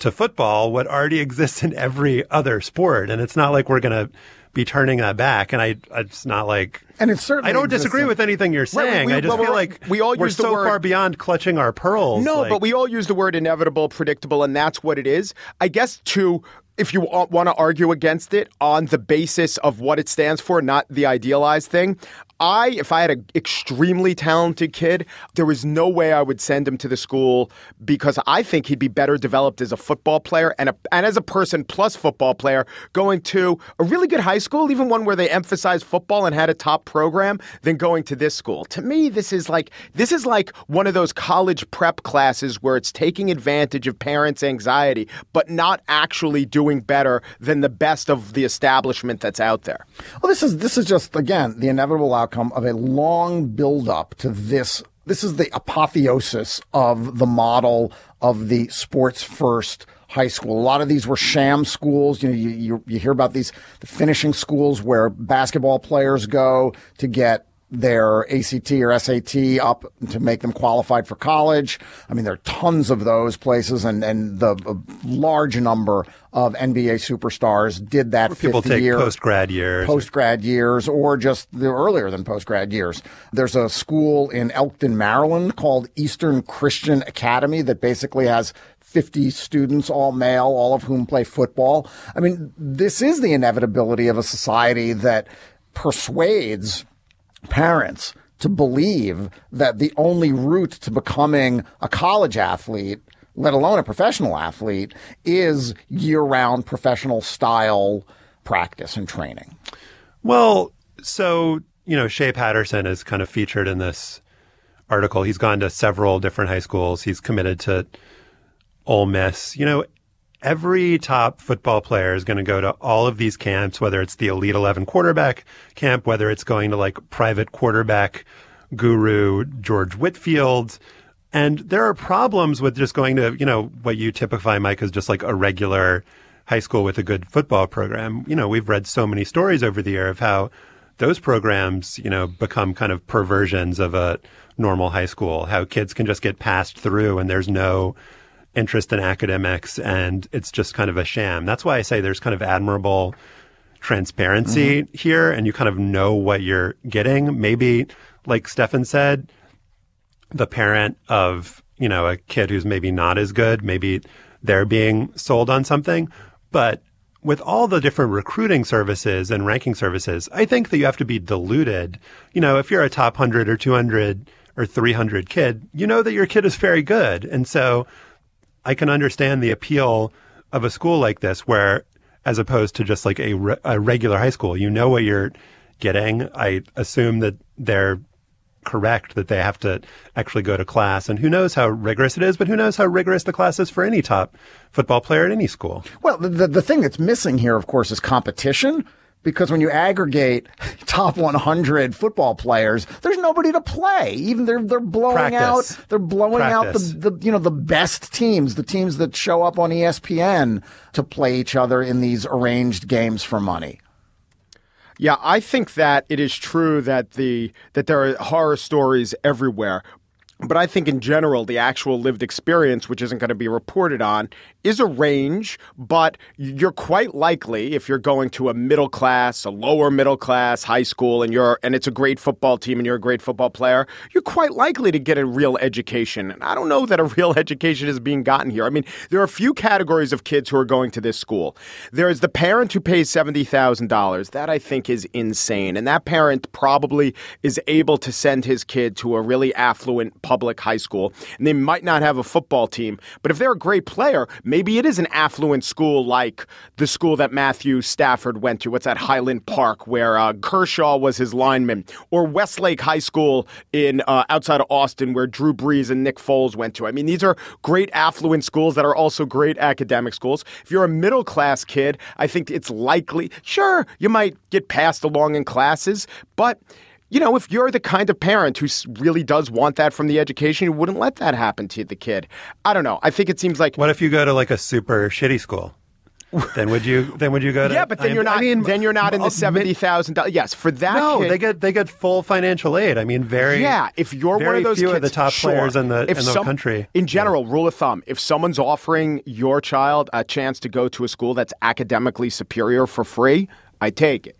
to football what already exists in every other sport. And it's not like we're going to be turning that back. And I, it's not like. And it's certainly I don't exists disagree with anything you're Right, saying. we- I just feel like we all we're use the so word- far beyond clutching our pearls. No, like- but we all use the word inevitable, predictable, and that's what it is. I guess to if you want to argue against it on the basis of what it stands for, not the idealized thing. I, if I had an extremely talented kid, there was no way I would send him to the school because I think he'd be better developed as a football player and a, and as a person plus football player going to a really good high school, even one where they emphasized football and had a top program, than going to this school. To me, this is like this is like one of those college prep classes where it's taking advantage of parents' anxiety, but not actually doing better than the best of the establishment that's out there. Well, this is this is just again the inevitable outcome of a long build-up to this. This is the apotheosis of the model of the sports first high school. A lot of these were sham schools. You know, you, you, you hear about these the finishing schools where basketball players go to get their ACT or SAT up to make them qualified for college. I mean, there are tons of those places, and and the a large number of NBA superstars did that. people fifth take year, post grad years. post grad years, or just the earlier than post grad years. There's a school in Elkton, Maryland called Eastern Christian Academy that basically has 50 students, all male, all of whom play football. I mean, this is the inevitability of a society that persuades parents to believe that the only route to becoming a college athlete, let alone a professional athlete, is year round professional style practice and training. Well, so, you know, Shea Patterson is kind of featured in this article. He's gone to several different high schools. He's committed to Ole Miss. You know, every top football player is going to go to all of these camps, whether it's the Elite 11 quarterback camp, whether it's going to like private quarterback guru George Whitfield. And there are problems with just going to, you know, what you typify, Mike, as just like a regular high school with a good football program. You know, we've read so many stories over the year of how those programs, you know, become kind of perversions of a normal high school, how kids can just get passed through and there's no interest in academics and it's just kind of a sham. That's why I say there's kind of admirable transparency mm-hmm. here and you kind of know what you're getting. Maybe, like Stefan said, the parent of, you know, a kid who's maybe not as good, maybe they're being sold on something. But with all the different recruiting services and ranking services, I think that you have to be diluted. You know, if you're a top 100 or 200 or 300 kid, you know that your kid is very good. And so I can understand the appeal of a school like this where as opposed to just like a, re- a regular high school, you know what you're getting. I assume that they're correct that they have to actually go to class. And who knows how rigorous it is, but who knows how rigorous the class is for any top football player at any school. Well, the, the thing that's missing here, of course, is competition because when you aggregate top 100 football players, there's nobody to play. Even they're they're blowing Practice. out they're blowing Practice. out the, the you know the best teams, the teams that show up on ESPN to play each other in these arranged games for money. Yeah, I think that it is true that the that there are horror stories everywhere. But I think in general, the actual lived experience, which isn't going to be reported on, is a range. But you're quite likely, if you're going to a middle class, a lower middle class high school, and you're and it's a great football team, and you're a great football player, you're quite likely to get a real education. And I don't know that a real education is being gotten here. I mean, there are a few categories of kids who are going to this school. There is the parent who pays seventy thousand dollars. That I think is insane, and that parent probably is able to send his kid to a really affluent public high school, and they might not have a football team. But if they're a great player, it is an affluent school like the school that Matthew Stafford went to. What's that, Highland Park, where uh, Kershaw was his lineman, or Westlake High School in uh, outside of Austin, where Drew Brees and Nick Foles went to. I mean, these are great affluent schools that are also great academic schools. If you're a middle class kid, I think it's likely, sure, you might get passed along in classes, but you know, if you're the kind of parent who really does want that from the education, you wouldn't let that happen to the kid. I don't know. I think it seems like What if you go to like a super shitty school? then would you then would you go to yeah, but then I- you're not. I mean, then you're not in the seventy thousand dollars. Yes, for that. No, kid, they get they get full financial aid. I mean, very Yeah, if you're one of those few kids, of the top sure. players in the if in the some- country. In general, rule of thumb: if someone's offering your child a chance to go to a school that's academically superior for free, I take it.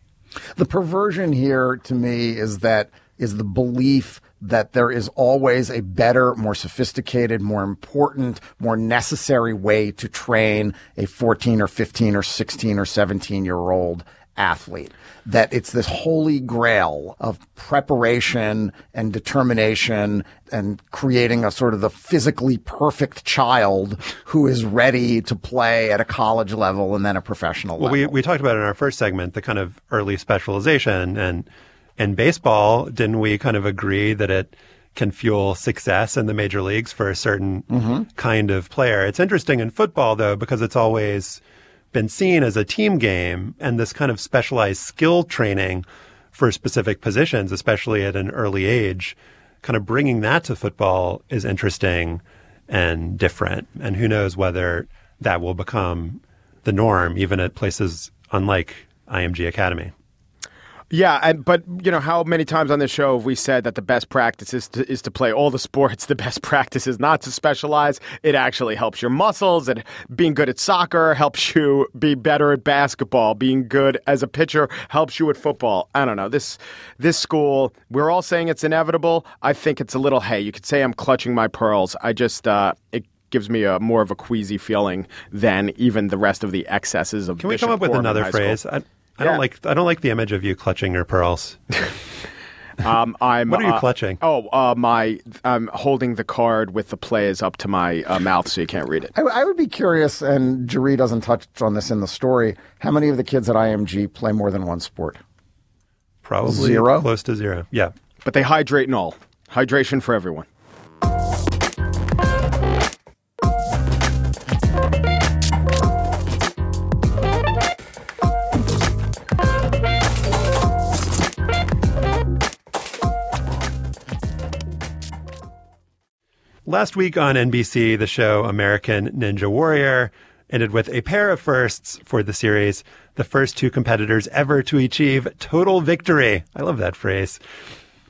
The perversion here to me is that is the belief that there is always a better, more sophisticated, more important, more necessary way to train a 14 or 15 or 16 or 17 year old athlete. That it's this holy grail of preparation and determination and creating a sort of the physically perfect child who is ready to play at a college level and then a professional Well, level. we we talked about in our first segment the kind of early specialization and in baseball, didn't we kind of agree that it can fuel success in the major leagues for a certain mm-hmm. kind of player? It's interesting in football though because it's always been seen as a team game and this kind of specialized skill training for specific positions, especially at an early age, kind of bringing that to football is interesting and different. And who knows whether that will become the norm, even at places unlike IMG Academy. Yeah, and, but you know how many times on this show have we said that the best practice is to, is to play all the sports. The best practice is not to specialize. It actually helps your muscles, and being good at soccer helps you be better at basketball. Being good as a pitcher helps you at football. I don't know this this school. We're all saying it's inevitable. I think it's a little. Hey, you could say I'm clutching my pearls. I just uh, it gives me a more of a queasy feeling than even the rest of the excesses of. Can we Bishop come up with Gorman another phrase? I, I Yeah. don't like I don't like the image of you clutching your pearls. Um, I'm. What are you uh, clutching? Oh, uh, my. I'm holding the card with the players up to my uh, mouth so you can't read it. I, I would be curious, and Jeré doesn't touch on this in the story. How many of the kids at IMG play more than one sport? Probably Zero? close to zero. Yeah. But they hydrate and all. Hydration for everyone. Last week on NBC, the show American Ninja Warrior ended with a pair of firsts for the series. The first two competitors ever to achieve total victory. I love that phrase.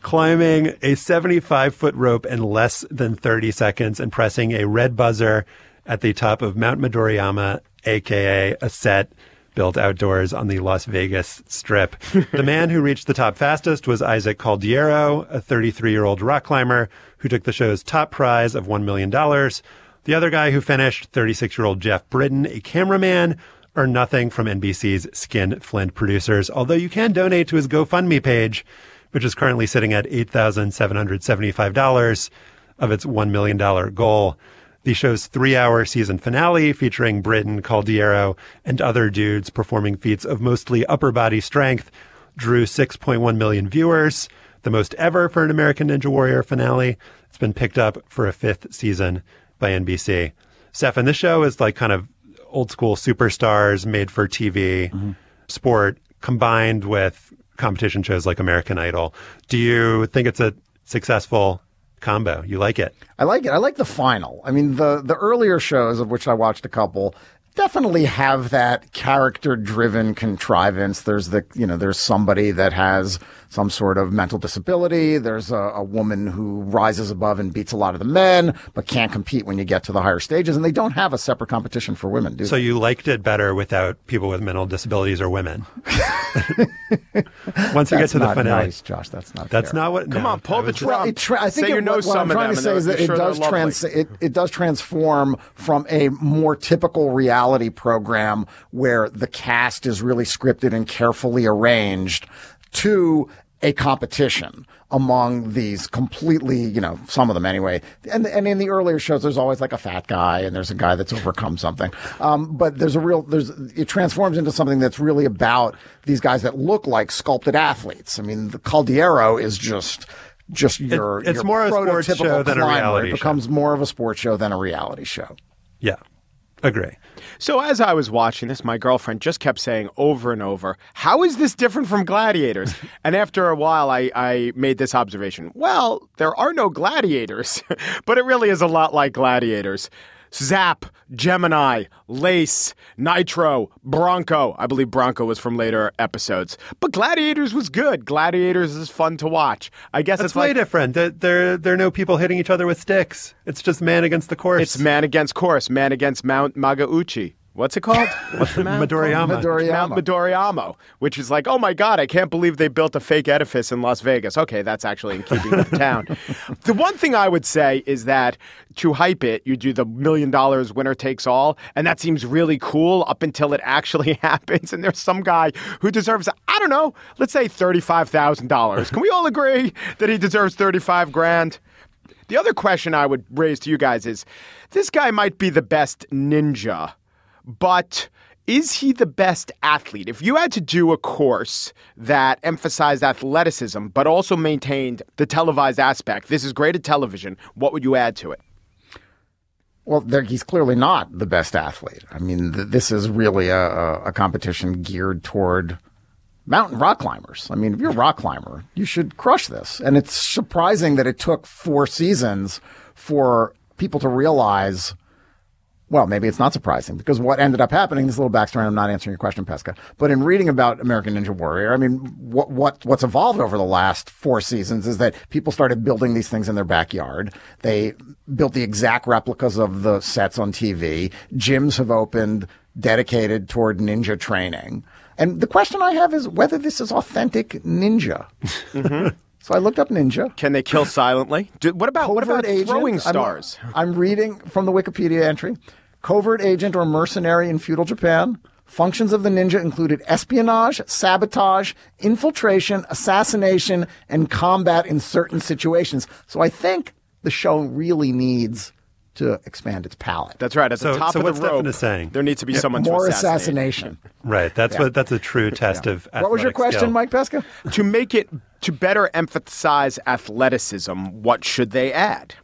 Climbing a 75 foot rope in less than 30 seconds and pressing a red buzzer at the top of Mount Midoriyama, aka a set built outdoors on the Las Vegas Strip. the man who reached the top fastest was Isaac Caldiero, a 33 year old rock climber who took the show's top prize of $1 million. The other guy who finished, 36 year old Geoff Britten, a cameraman, earned nothing from NBC's Skin Flint producers, although you can donate to his GoFundMe page, which is currently sitting at $8,775 of its $1 million goal. The show's three hour season finale featuring Britten, Caldiero, and other dudes performing feats of mostly upper body strength drew 6.1 million viewers, the most ever for an American Ninja Warrior finale. It's been picked up for a fifth season by NBC. Stefan, this show is like kind of old school superstars made for TV mm-hmm. sport combined with competition shows like American Idol. Do you think it's a successful combo? You like it? I like it. I like the final. I mean, the the earlier shows of which I watched a couple definitely have that character driven contrivance. There's the you know there's somebody that has some sort of mental disability. There's a, a woman who rises above and beats a lot of the men, but can't compete when you get to the higher stages. And they don't have a separate competition for women, do So they? you liked it better without people with mental disabilities or women. Once you get to the not finale, nice, Josh. That's not. that's fair. not what. Come no, on, pull the was- trigger. Tra- I think Say it, you know what, what I'm trying to say is that you're it sure does trans it, it does transform from a more typical reality program where the cast is really scripted and carefully arranged to a competition among these completely, you know, some of them anyway. And and in the earlier shows, there's always like a fat guy and there's a guy that's overcome something. Um, but there's a real there's it transforms into something that's really about these guys that look like sculpted athletes. I mean, the Caldiero is just just your it's your more a sports prototypical show than a reality It show. becomes more of a sports show than a reality show. Yeah, agree. So as I was watching this, my girlfriend just kept saying over and over, "How is this different from Gladiators?" and after a while, I, I made this observation: Well, there are no gladiators, but it really is a lot like Gladiators. Zap, Gemini, Lace, Nitro, Bronco. I believe Bronco was from later episodes, but Gladiators was good. Gladiators is fun to watch. I guess That's it's way like different. There, there, there are no people hitting each other with sticks. It's just man against the course. it's man against course, man against Mount Magauchi. What's it called? What's the mount? Midoriyama. Midoriyama. Mount Midoriyama, which is like, oh my God, I can't believe they built a fake edifice in Las Vegas. Okay, that's actually in keeping with the town. The one thing I would say is that to hype it, you do the million dollars winner takes all, and that seems really cool up until it actually happens. And there's some guy who deserves, I don't know, let's say $35,000. Can we all agree that he deserves 35 grand? The other question I would raise to you guys is this guy might be the best ninja, but is he the best athlete? If you had to do a course that emphasized athleticism but also maintained the televised aspect, this is great at television, what would you add to it? Well, there, he's clearly not the best athlete. I mean, th- this is really a, a, a competition geared toward mountain rock climbers. I mean, if you're a rock climber, you should crush this. And it's surprising that it took four seasons for people to realize. Well, maybe it's not surprising because what ended up happening, this little backstory, I'm not answering your question, Pesca, but in reading about American Ninja Warrior, I mean, what, what, what's evolved over the last four seasons is that people started building these things in their backyard. They built the exact replicas of the sets on TV. Gyms have opened dedicated toward ninja training. And the question I have is whether this is authentic ninja. Mm-hmm. So I looked up ninja. Can they kill silently? Do, what about what about Covert agent. throwing I'm- stars? I'm, reading from the Wikipedia entry. Covert agent or mercenary in feudal Japan. Functions of the ninja included espionage, sabotage, infiltration, assassination, and combat in certain situations. So I think the show really needs to expand its palette. That's right. At So- the top so of what's the rope, is saying? there needs to be someone More to assassinate. assassination. Right. That's Yeah. what that's a true test of What was your question, skill. Mike Pesca? to make it to better emphasize athleticism. What should they add?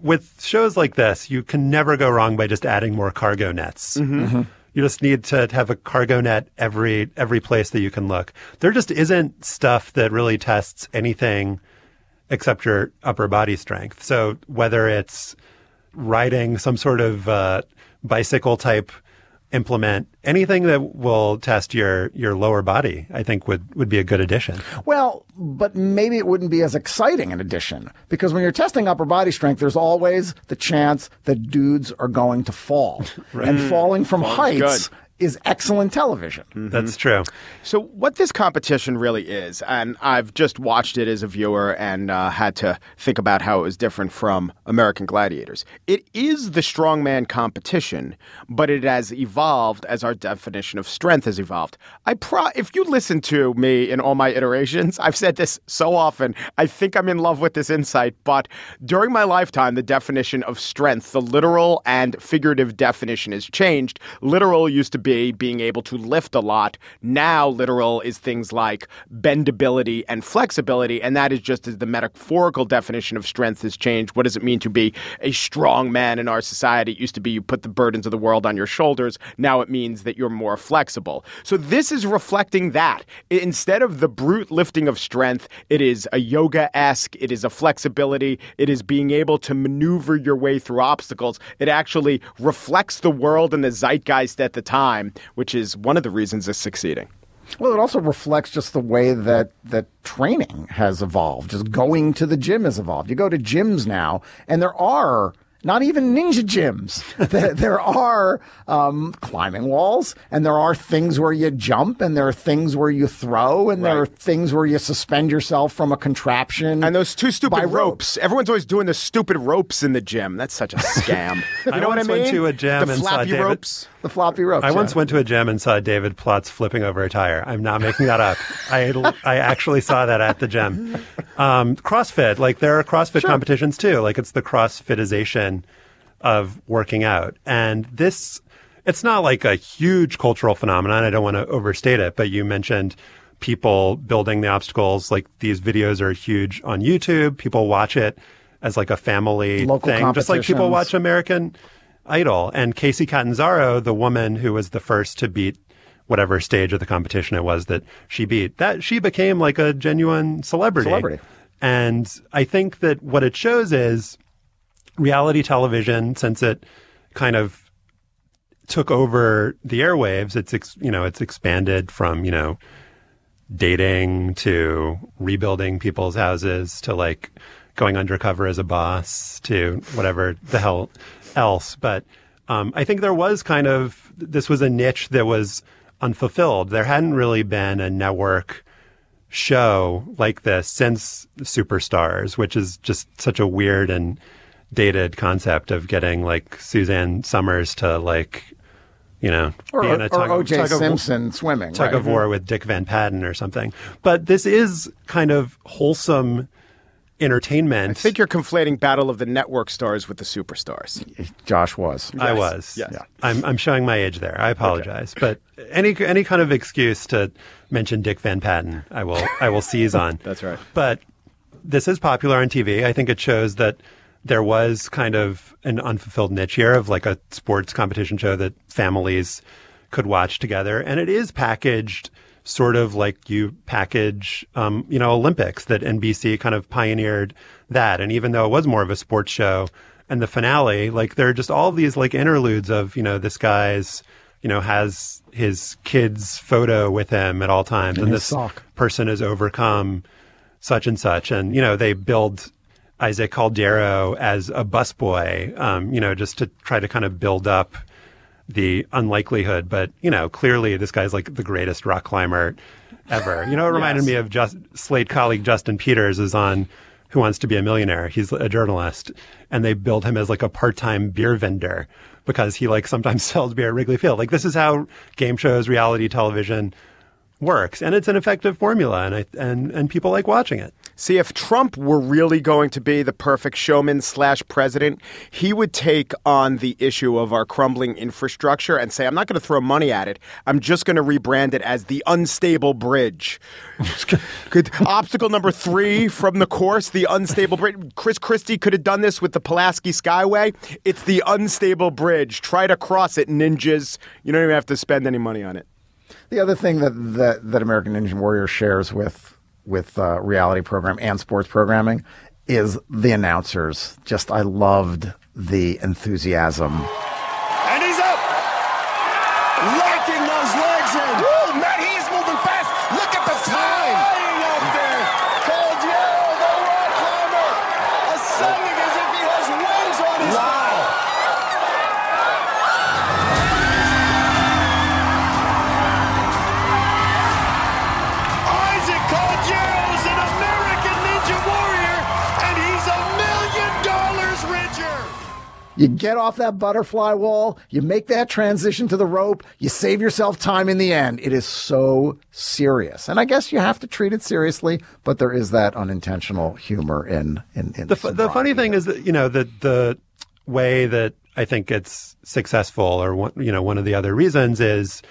with shows like this, you can never go wrong by just adding more cargo nets. Mm-hmm. You just need to have a cargo net every every place that you can look. There just isn't stuff that really tests anything except your upper body strength. So whether it's riding some sort of uh, bicycle type implement, anything that will test your your lower body, I think would would be a good addition. Well, but maybe it wouldn't be as exciting an addition because when you're testing upper body strength, there's always the chance that dudes are going to fall. And falling from Falling's heights good. Is excellent television. That's true. So, what this competition really is, and I've just watched it as a viewer and uh, had to think about how it was different from American Gladiators. It is the strongman competition, but it has evolved as our definition of strength has evolved. I pro- if you listen to me in all my iterations, I've said this so often. I think I'm in love with this insight, but during my lifetime, the definition of strength, the literal and figurative definition, has changed. Literal used to be being able to lift a lot. Now, literal is things like bendability and flexibility, and that is just as the metaphorical definition of strength has changed. What does it mean to be a strong man in our society? It used to be you put the burdens of the world on your shoulders. Now it means that you're more flexible. So this is reflecting that. Instead of the brute lifting of strength, it is a yoga esque, it is a flexibility, it is being able to maneuver your way through obstacles. It actually reflects the world and the zeitgeist at the time, which is one of the reasons it's succeeding. Well, it also reflects just the way that that training has evolved. Just going to the gym has evolved. You go to gyms now, and there are not even ninja gyms. there, there are um, climbing walls, and there are things where you jump, and there are things where you throw, and there are things where you suspend yourself from a contraption. And those two stupid by ropes. Everyone's always doing the stupid ropes in the gym. That's such a scam. you I know what I once mean? went to a gym the and saw flappy David- ropes. the floppy ropes. I yeah. once went to a gym and saw David Plotz flipping over a tire. I'm not making that up. I I actually saw that at the gym. Um, CrossFit, like there are CrossFit competitions too. Like it's the CrossFitization of working out, and this it's not like a huge cultural phenomenon. I don't want to overstate it, but you mentioned people building the obstacles. Like these videos are huge on YouTube. People watch it as like a family Local thing, just like people watch American Idol. And Kacy Catanzaro, the woman who was the first to beat whatever stage of the competition it was that she beat, that she became like a genuine celebrity. Celebrity. And I think that what it shows is reality television, since it kind of took over the airwaves, it's ex, you know it's expanded from you know dating to rebuilding people's houses to like going undercover as a boss to whatever the hell else. But um, I think there was kind of this was a niche that was unfulfilled. There hadn't really been a network show like this since Superstars, which is just such a weird and dated concept of getting like Suzanne Somers to like, you know, or, be in a or O.J. tug of- Simpson swimming. tug right. of war with Dick Van Patten or something. But this is kind of wholesome entertainment. I think you're conflating Battle of the Network stars with the superstars. Josh was. I was. Yes. Yeah. I'm, I'm showing my age there. I apologize. But any any kind of excuse to mention Dick Van Patten, I will I will seize on. That's right. But this is popular on TV. I think it shows that there was kind of an unfulfilled niche here of like a sports competition show that families could watch together. And it is packaged sort of like you package, um, you know, Olympics that NBC kind of pioneered that. And even though it was more of a sports show and the finale, like there are just all these like interludes of, you know, this guy's, you know, has his kid's photo with him at all times. and his this sock. person has overcome such and such. And, you know, they build Isaac Caldiero as a busboy, um, you know, just to try to kind of build up the unlikelihood. But, you know, clearly this guy's like the greatest rock climber ever. You know, it reminded me of just Slate colleague Justin Peters is on Who Wants to Be a Millionaire. He's a journalist and they build him as like a part-time beer vendor. because he like sometimes sells beer at Wrigley Field. Like this is how game shows, reality television works, and it's an effective formula, and I, and and people like watching it. See, if Trump were really going to be the perfect showman slash president, he would take on the issue of our crumbling infrastructure and say, I'm not going to throw money at it. I'm just going to rebrand it as the unstable bridge. Good. Obstacle number three from the course, the unstable bridge. Chris Christie could have done this with the Pulaski Skyway. It's the unstable bridge. Try to cross it, ninjas. You don't even have to spend any money on it. The other thing that that, that American Ninja Warrior shares with with uh, reality program and sports programming is the announcers. Just I loved the enthusiasm. And he's up! Locking those legs in. Woo! You get off that butterfly wall, you make that transition to the rope, you save yourself time in the end. It is so serious. And I guess you have to treat it seriously, but there is that unintentional humor in in, in The, fu- the funny thing is that you know the the way that I think it's successful, or one, you know, one of the other reasons is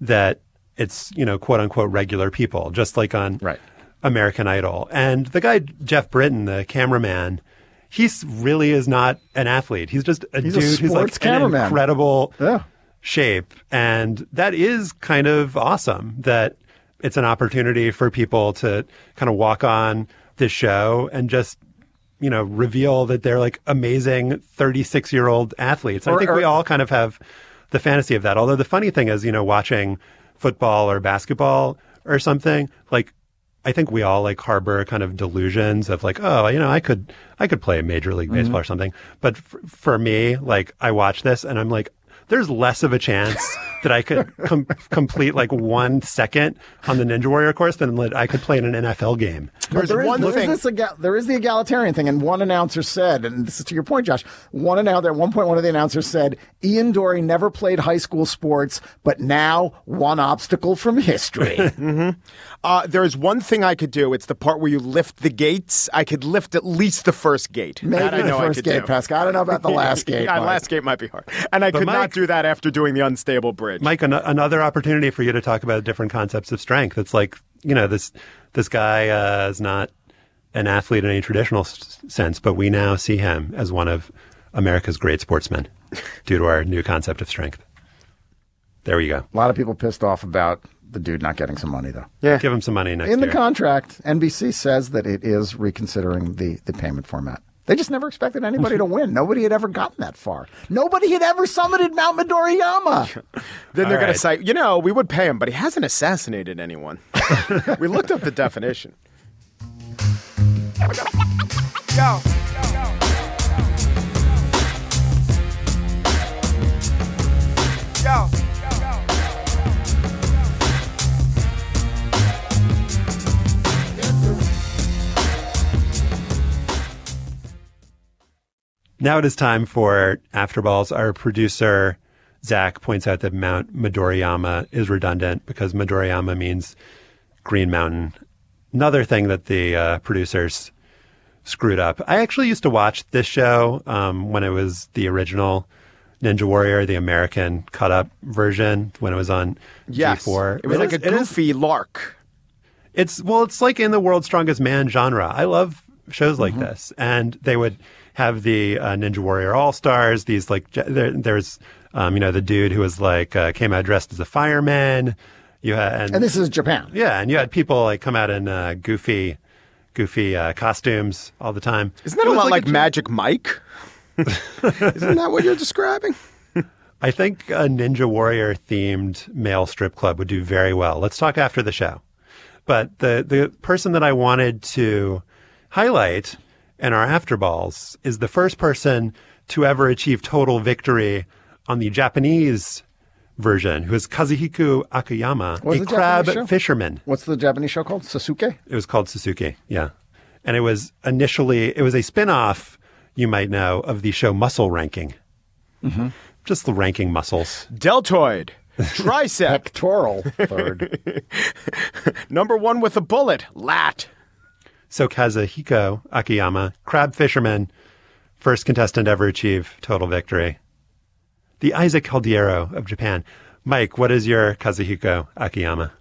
that it's you know quote unquote regular people, just like on right. American Idol. And the guy Geoff Britten, the cameraman, he's really is not an athlete. He's just a He's a dude who's like cameraman. incredible Yeah. shape, and that is kind of awesome. That it's an opportunity for people to kind of walk on this show and just you know reveal that they're like amazing 36 year old athletes. I Or- think we all kind of have the fantasy of that. Although the funny thing is, you know, watching football or basketball or something like I think we all like harbor kind of delusions of like, oh, you know, I could, I could play Major League mm-hmm. Baseball or something. But f- for me, like, I watch this and I'm like, there's less of a chance that I could com- complete like one second on the Ninja Warrior course than that I could play in an NFL game. But there is, there is this ega- there is the egalitarian thing, and one announcer said, and this is to your point, Josh. One announcer at one point, one of the announcers said, "Ian Dory never played high school sports, but now one obstacle from history." hmm Uh, there's one thing I could do. It's the part where you lift the gates. I could lift at least the first gate. Maybe that I the know I first could gate, do. Pascal. I don't know about the last gate, yeah, last gate might be hard. And I But could not Mike- do that after doing the unstable bridge. Mike, an- another opportunity for you to talk about different concepts of strength. It's like you know this this guy uh, is not an athlete in any traditional s- sense, but we now see him as one of America's great sportsmen due to our new concept of strength. There you go. A lot of people pissed off about the dude not getting some money, though. Yeah, give him some money next In the contract, NBC says that it is reconsidering the, the payment format. They just never expected anybody to win. Nobody had ever gotten that far. Nobody had ever summited Mount Midoriyama. Then they're All going to say, you know, we would pay him, but he hasn't assassinated anyone. we looked up the definition. Yo. Yo. Now it is time for Afterballs. Our producer, Zach, points out that Mount Midoriyama is redundant because Midoriyama means Green Mountain. Another thing that the uh, producers screwed up. I actually used to watch this show um, when it was the original Ninja Warrior, the American cut up version, when it was on Yes. G4. It was like is- a it is- goofy lark. it's well, it's like in the World's Strongest Man genre. I love shows like Mm-hmm. this, and they would have the uh, Ninja Warrior All Stars. These like there, there's um, you know the dude who was like uh, came out dressed as a fireman. You had and, And this is Japan. yeah, and you had people like come out in uh, goofy, goofy uh, costumes all the time. Isn't that It a lot like, a- Magic Mike? Isn't that what you're describing? I think a Ninja Warrior themed male strip club would do very well. Let's talk after the show. But the, the person that I wanted to highlight in our afterballs is the first person to ever achieve total victory on the Japanese version, who is Kazuhiko Akiyama, What was a crab show? fisherman. What's the Japanese show called? Sasuke? It was called Suzuki, yeah. And it was initially, it was a spin off, you might know, of the show Muscle Ranking. Mm-hmm. Just the ranking muscles. Deltoid. Tricep. Pectoral third. Number one with a bullet. Lat. So Kazuhiko Akiyama, crab fisherman, first contestant ever achieve total victory. The Isaac Caldiero of Japan. Mike, what is your Kazuhiko Akiyama?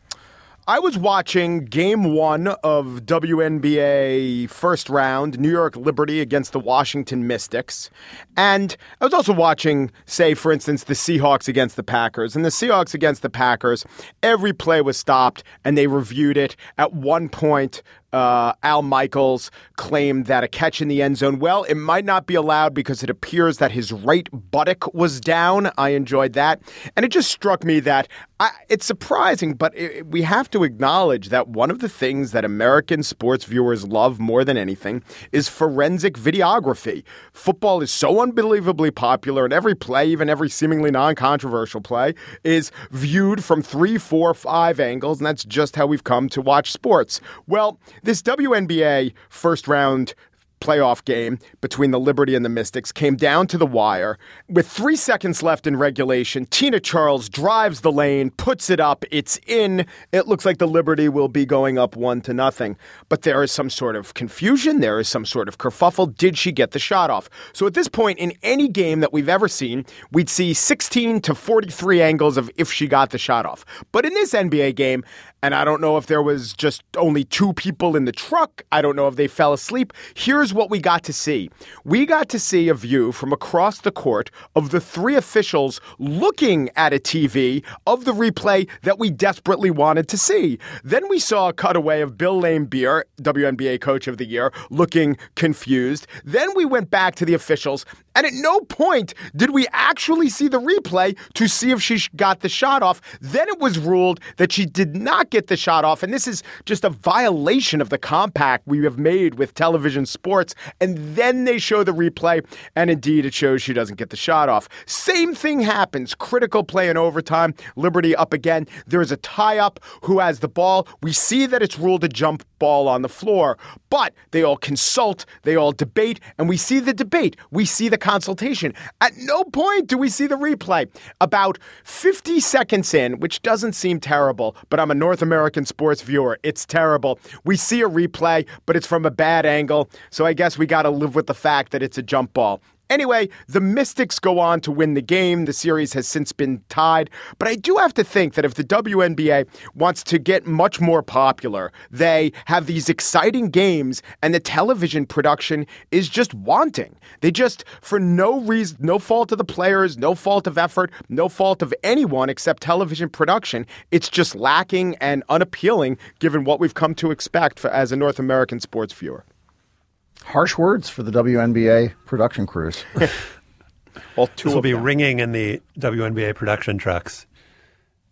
I was watching game one of WNBA first round, New York Liberty against the Washington Mystics. And I was also watching, say, for instance, the Seahawks against the Packers. And the Seahawks against the Packers, every play was stopped and they reviewed it. At one point, uh, Al Michaels claimed that a catch in the end zone, well, it might not be allowed because it appears that his right buttock was down. I enjoyed that. And it just struck me that I, it's surprising, but it, we have to acknowledge that one of the things that American sports viewers love more than anything is forensic videography. Football is so unbelievably popular, and every play, even every seemingly non controversial play, is viewed from three, four, five angles, and that's just how we've come to watch sports. Well, this WNBA first round playoff game between the Liberty and the Mystics came down to the wire. With three seconds left in regulation, Tina Charles drives the lane, puts it up, it's in. It looks like the Liberty will be going up one to nothing. But there is some sort of confusion, there is some sort of kerfuffle. Did she get the shot off? So at this point, in any game that we've ever seen, we'd see 16 to 43 angles of if she got the shot off. But in this NBA game, and I don't know if there was just only two people in the truck. I don't know if they fell asleep. Here's what we got to see we got to see a view from across the court of the three officials looking at a TV of the replay that we desperately wanted to see. Then we saw a cutaway of Bill Laimbeer, WNBA Coach of the Year, looking confused. Then we went back to the officials, and at no point did we actually see the replay to see if she got the shot off. Then it was ruled that she did not get the shot off. And this is just a violation of the compact we have made with television sports. And then they show the replay, and indeed it shows she doesn't get the shot off. Same thing happens. Critical play in overtime. Liberty up again. There's a tie up. Who has the ball? We see that it's ruled a jump ball on the floor, but they all consult, they all debate, and we see the debate. We see the consultation. At no point do we see the replay. About 50 seconds in, which doesn't seem terrible, but I'm a North American sports viewer. It's terrible. We see a replay, but it's from a bad angle. So I guess we got to live with the fact that it's a jump ball. Anyway, the Mystics go on to win the game. The series has since been tied. But I do have to think that if the WNBA wants to get much more popular, they have these exciting games and the television production is just wanting. They just, for no reason, no fault of the players, no fault of effort, no fault of anyone except television production, it's just lacking and unappealing given what we've come to expect for, as a North American sports viewer. Harsh words for the WNBA production crews. well, two this will be them. ringing in the WNBA production trucks.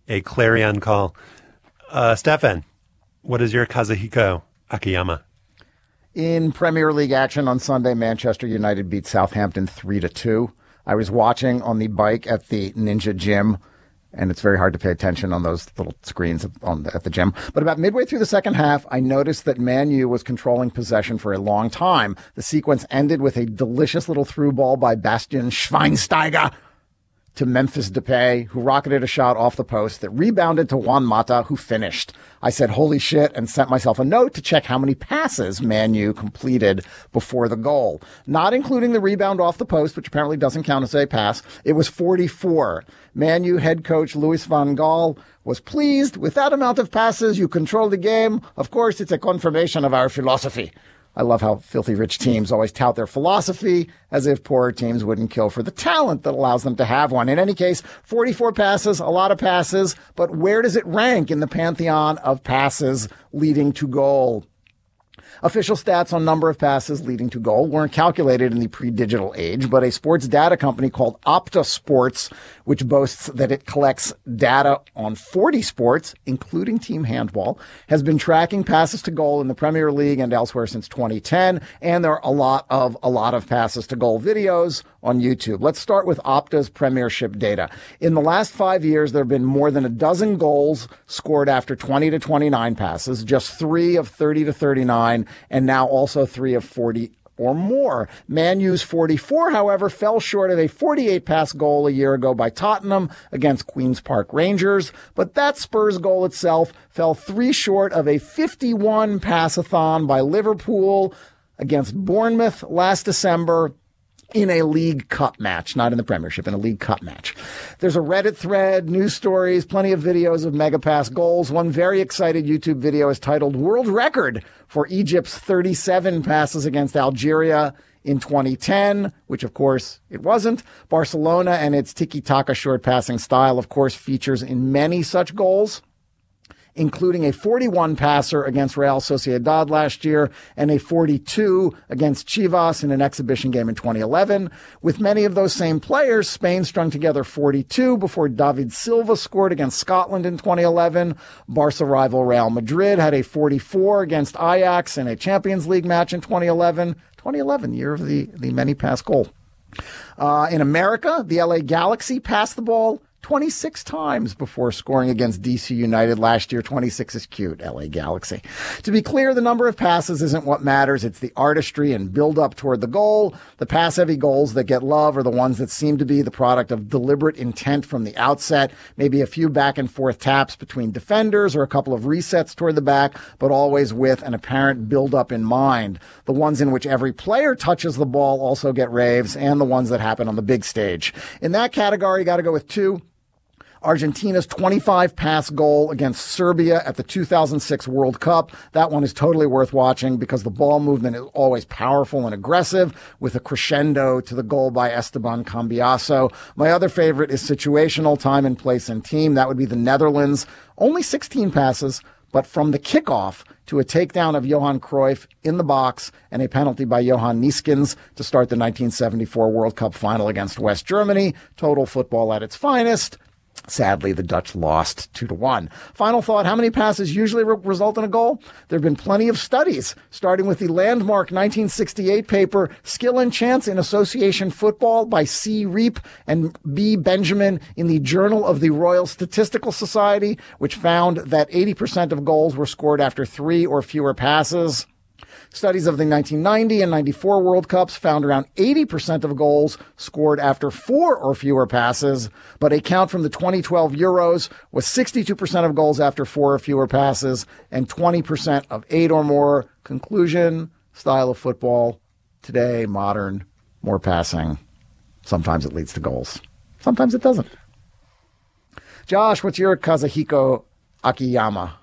A clarion call. Uh, Stefan, what is your Kazuhiko Akiyama? In Premier League action on Sunday, Manchester United beat Southampton three to two. I was watching on the bike at the Ninja Gym and it's very hard to pay attention on those little screens the, at the gym. But about midway through the second half, I noticed that Man U was controlling possession for a long time. The sequence ended with a delicious little through ball by Bastian Schweinsteiger to Memphis Depay, who rocketed a shot off the post that rebounded to Juan Mata, who finished. I said, holy shit, and sent myself a note to check how many passes Man U completed before the goal. Not including the rebound off the post, which apparently doesn't count as a pass. It was 44. Man U head coach Louis van Gaal was pleased with that amount of passes. You control the game. Of course, it's a confirmation of our philosophy. I love how filthy rich teams always tout their philosophy as if poorer teams wouldn't kill for the talent that allows them to have one. In any case, 44 passes, a lot of passes, but where does it rank in the pantheon of passes leading to goal? Official stats on number of passes leading to goal weren't calculated in the pre-digital age, but a sports data company called Opta Sports, which boasts that it collects data on 40 sports, including team handball, has been tracking passes to goal in the Premier League and elsewhere since 2010. And there are a lot of, a lot of passes to goal videos on YouTube. Let's start with Opta's premiership data. In the last five years, there have been more than a dozen goals scored after 20 to 29 passes, just three of 30 to 39 and now also three of 40 or more. Man U's 44, however, fell short of a 48 pass goal a year ago by Tottenham against Queen's Park Rangers, but that Spurs goal itself fell three short of a 51 passathon by Liverpool against Bournemouth last December in a League Cup match, not in the Premiership, in a League Cup match. There's a Reddit thread, news stories, plenty of videos of Megapass goals. One very excited YouTube video is titled World Record for Egypt's 37 passes against Algeria in 2010, which of course it wasn't. Barcelona and its tiki taka short passing style, of course, features in many such goals including a 41 passer against Real Sociedad last year and a 42 against Chivas in an exhibition game in 2011. With many of those same players, Spain strung together 42 before David Silva scored against Scotland in 2011. Barca rival Real Madrid had a 44 against Ajax in a Champions League match in 2011. 2011, year of the, the many pass goal. Uh, in America, the LA Galaxy passed the ball 26 times before scoring against DC United last year. 26 is cute, LA Galaxy. To be clear, the number of passes isn't what matters. It's the artistry and build up toward the goal. The pass heavy goals that get love are the ones that seem to be the product of deliberate intent from the outset. Maybe a few back and forth taps between defenders or a couple of resets toward the back, but always with an apparent build up in mind. The ones in which every player touches the ball also get raves and the ones that happen on the big stage. In that category, you got to go with two. Argentina's 25 pass goal against Serbia at the 2006 World Cup. That one is totally worth watching because the ball movement is always powerful and aggressive with a crescendo to the goal by Esteban Cambiaso. My other favorite is situational time and place and team. That would be the Netherlands. Only 16 passes, but from the kickoff to a takedown of Johan Cruyff in the box and a penalty by Johan Neeskens to start the 1974 World Cup final against West Germany. Total football at its finest. Sadly, the Dutch lost two to one. Final thought: How many passes usually re- result in a goal? There have been plenty of studies, starting with the landmark 1968 paper "Skill and Chance in Association Football" by C. Reep and B. Benjamin in the Journal of the Royal Statistical Society, which found that 80% of goals were scored after three or fewer passes. Studies of the 1990 and 94 World Cups found around 80% of goals scored after four or fewer passes, but a count from the 2012 Euros was 62% of goals after four or fewer passes and 20% of eight or more. Conclusion, style of football, today, modern, more passing. Sometimes it leads to goals. Sometimes it doesn't. Josh, what's your Kazuhiko Akiyama?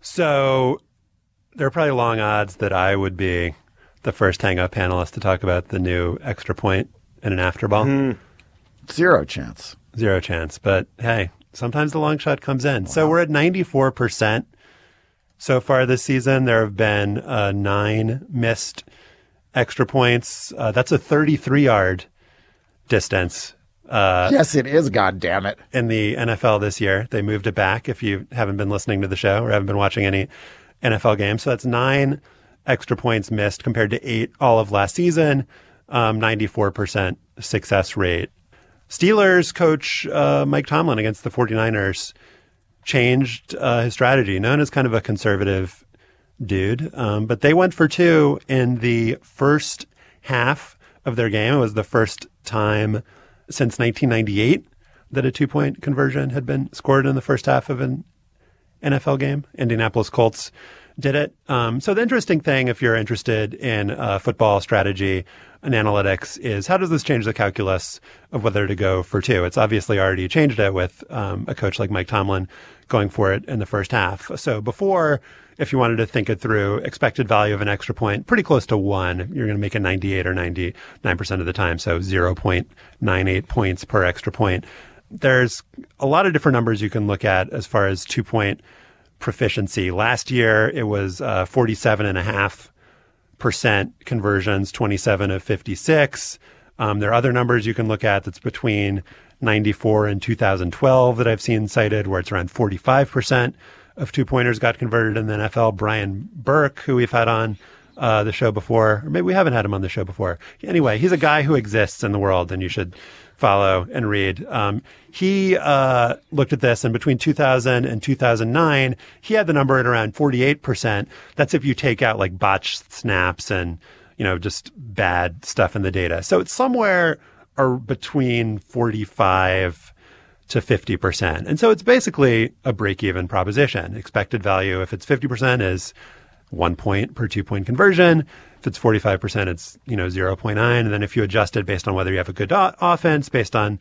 So there are probably long odds that I would be the first Hangout panelist to talk about the new extra point and an after ball. Mm. Zero chance. Zero chance. But hey, sometimes the long shot comes in. Wow. So we're at 94% so far this season. There have been uh, nine missed extra points. Uh, that's a 33 yard distance. Uh, yes, it is. God damn it! In the NFL this year, they moved it back. If you haven't been listening to the show or haven't been watching any NFL games. So that's nine extra points missed compared to eight all of last season, um, 94% success rate. Steelers coach uh, Mike Tomlin against the 49ers changed uh, his strategy, known as kind of a conservative dude. Um, but they went for two in the first half of their game. It was the first time since 1998 that a two point conversion had been scored in the first half of an NFL game. Indianapolis Colts did it. Um, so the interesting thing, if you're interested in uh, football strategy and analytics, is how does this change the calculus of whether to go for two? It's obviously already changed it with um, a coach like Mike Tomlin going for it in the first half. So before, if you wanted to think it through, expected value of an extra point, pretty close to one. You're going to make it 98 or 99% of the time. So 0.98 points per extra point there's a lot of different numbers you can look at as far as two point proficiency. Last year, it was uh, 47.5% conversions, 27 of 56. Um, there are other numbers you can look at that's between 94 and 2012 that I've seen cited, where it's around 45% of two pointers got converted in the NFL. Brian Burke, who we've had on uh, the show before, or maybe we haven't had him on the show before. Anyway, he's a guy who exists in the world, and you should follow and read. Um, he uh, looked at this, and between 2000 and 2009, he had the number at around 48%. That's if you take out like botched snaps and you know, just bad stuff in the data. So it's somewhere or between 45 to 50%. And so it's basically a break even proposition. Expected value, if it's 50%, is one point per two point conversion. If it's 45%, it's, you know, 0.9. And then if you adjust it based on whether you have a good o- offense, based on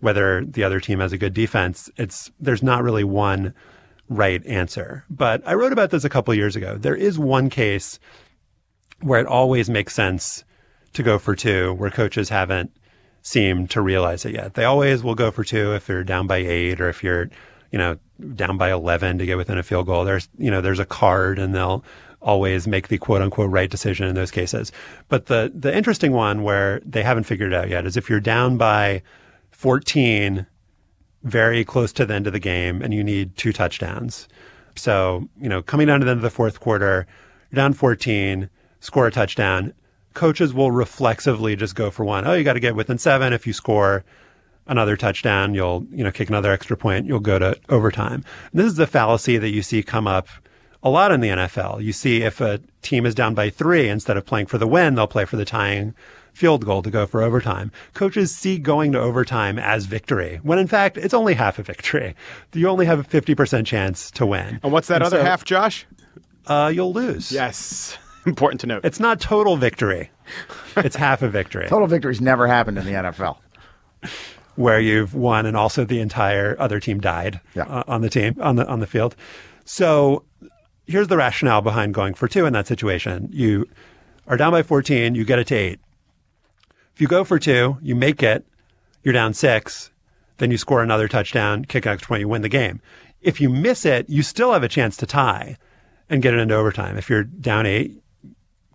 whether the other team has a good defense, it's, there's not really one right answer. But I wrote about this a couple years ago. There is one case where it always makes sense to go for two, where coaches haven't seemed to realize it yet. They always will go for two if you're down by eight or if you're, you know, down by 11 to get within a field goal. There's, you know, there's a card and they'll always make the quote unquote right decision in those cases. But the, the interesting one where they haven't figured it out yet is if you're down by 14, very close to the end of the game and you need two touchdowns. So, you know, coming down to the end of the fourth quarter, you're down 14, score a touchdown. Coaches will reflexively just go for one. Oh, you got to get within seven. If you score another touchdown, you'll, you know, kick another extra point. You'll go to overtime. And this is a fallacy that you see come up a lot in the NFL. You see if a team is down by three, instead of playing for the win, they'll play for the tying field goal to go for overtime. Coaches see going to overtime as victory, when in fact it's only half a victory. You only have a 50% chance to win. And what's that And other so, half, Josh? Uh, you'll lose. Yes. Important to note. It's not total victory. It's half a victory Total victories never happened in the NFL. where you've won and also the entire other team died Yeah. uh, on the team on the on the field. So here's the rationale behind going for two in that situation. You are down by 14, you get it to 8. If you go for two, you make it, you're down 6, then you score another touchdown, kick extra point, you win the game. If you miss it, you still have a chance to tie and get it into overtime. If you're down 8,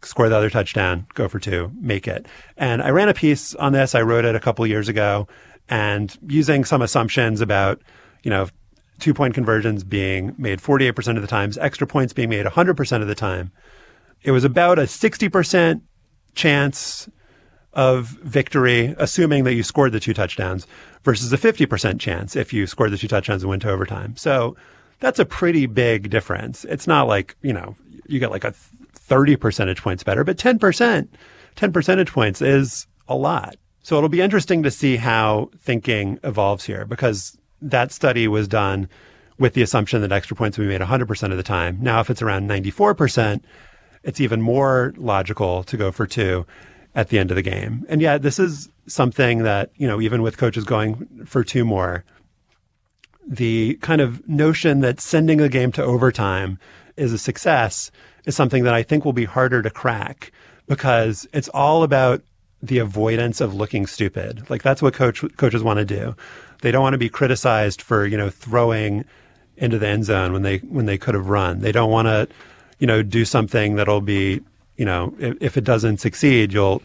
score the other touchdown, go for two, make it. And I ran a piece on this. I wrote it a couple years ago and using some assumptions about, you know, two point conversions being made 48% of the times, extra points being made 100% of the time. It was about a 60% chance of victory, assuming that you scored the two touchdowns, versus a 50% chance if you scored the two touchdowns and went to overtime. So that's a pretty big difference. It's not like, you know, you get like a 30 percentage points better, but 10%, 10 percentage points is a lot. So it'll be interesting to see how thinking evolves here because that study was done with the assumption that extra points will be made 100% of the time. Now, if it's around 94%, it's even more logical to go for two at the end of the game. And yet, this is something that, you know, even with coaches going for two more, the kind of notion that sending a game to overtime is a success is something that I think will be harder to crack because it's all about the avoidance of looking stupid. Like that's what coach coaches want to do. They don't want to be criticized for, you know, throwing into the end zone when they when they could have run. They don't want to, you know, do something that'll be, you know, if, if it doesn't succeed, you'll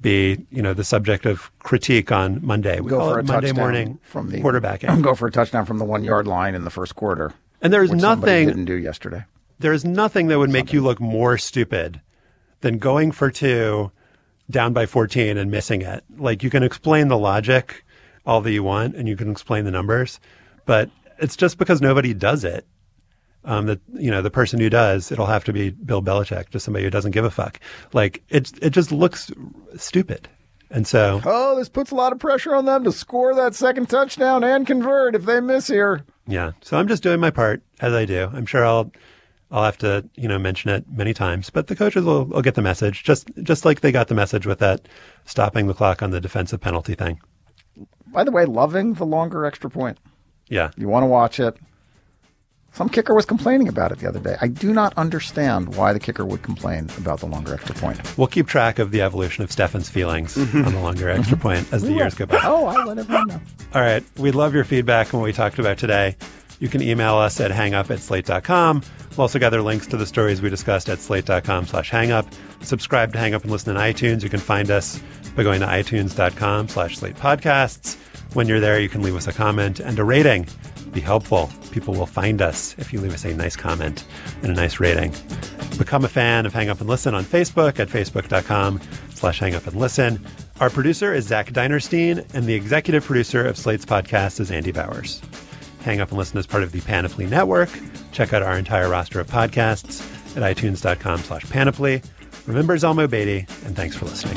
be, you know, the subject of critique on Monday. We Go call for it a Monday touchdown morning from the quarterbacking. Go for a touchdown from the one yard line in the first quarter. And there's nothing didn't do yesterday. there is nothing that would make you look more stupid than going for two down by 14 and missing it. Like you can explain the logic all that you want and you can explain the numbers, but it's just because nobody does it. Um, that you know the person who does it'll have to be Bill Belichick, just somebody who doesn't give a fuck. Like it, it just looks stupid, and so Oh, this puts a lot of pressure on them to score that second touchdown and convert if they miss here. Yeah. So I'm just doing my part as I do. I'm sure I'll I'll have to, you know, mention it many times, but the coaches will, will get the message just just like they got the message with that stopping the clock on the defensive penalty thing. By the way, loving the longer extra point. Yeah. You want to watch it. Some kicker was complaining about it the other day. I do not understand why the kicker would complain about the longer extra point. We'll keep track of the evolution of Stefan's feelings mm-hmm. on the longer extra mm-hmm. point as the years go by. Oh, I'll let everyone know. All right. We love your feedback on what we talked about today. You can email us at hangup at slate.com. We'll also gather links to the stories we discussed at slate.com slash hangup. Subscribe to Hang Up and listen on iTunes. You can find us by going to itunes.com slash slate podcasts. When you're there, you can leave us a comment and a rating. Be helpful. People will find us if you leave us a nice comment and a nice rating. Become a fan of Hang Up and Listen on Facebook at facebook.com slash hang up and listen. Our producer is Zach Dinerstein, and the executive producer of Slate's podcast is Andy Bowers. Hang Up and Listen is part of the Panoply Network. Check out our entire roster of podcasts at itunes.com slash panoply. Remember Zalmo Beatty, and thanks for listening.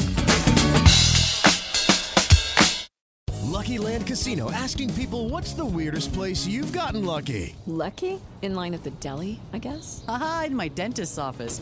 Lucky Land Casino asking people what's the weirdest place you've gotten lucky? Lucky? In line at the deli, I guess? Aha, in my dentist's office.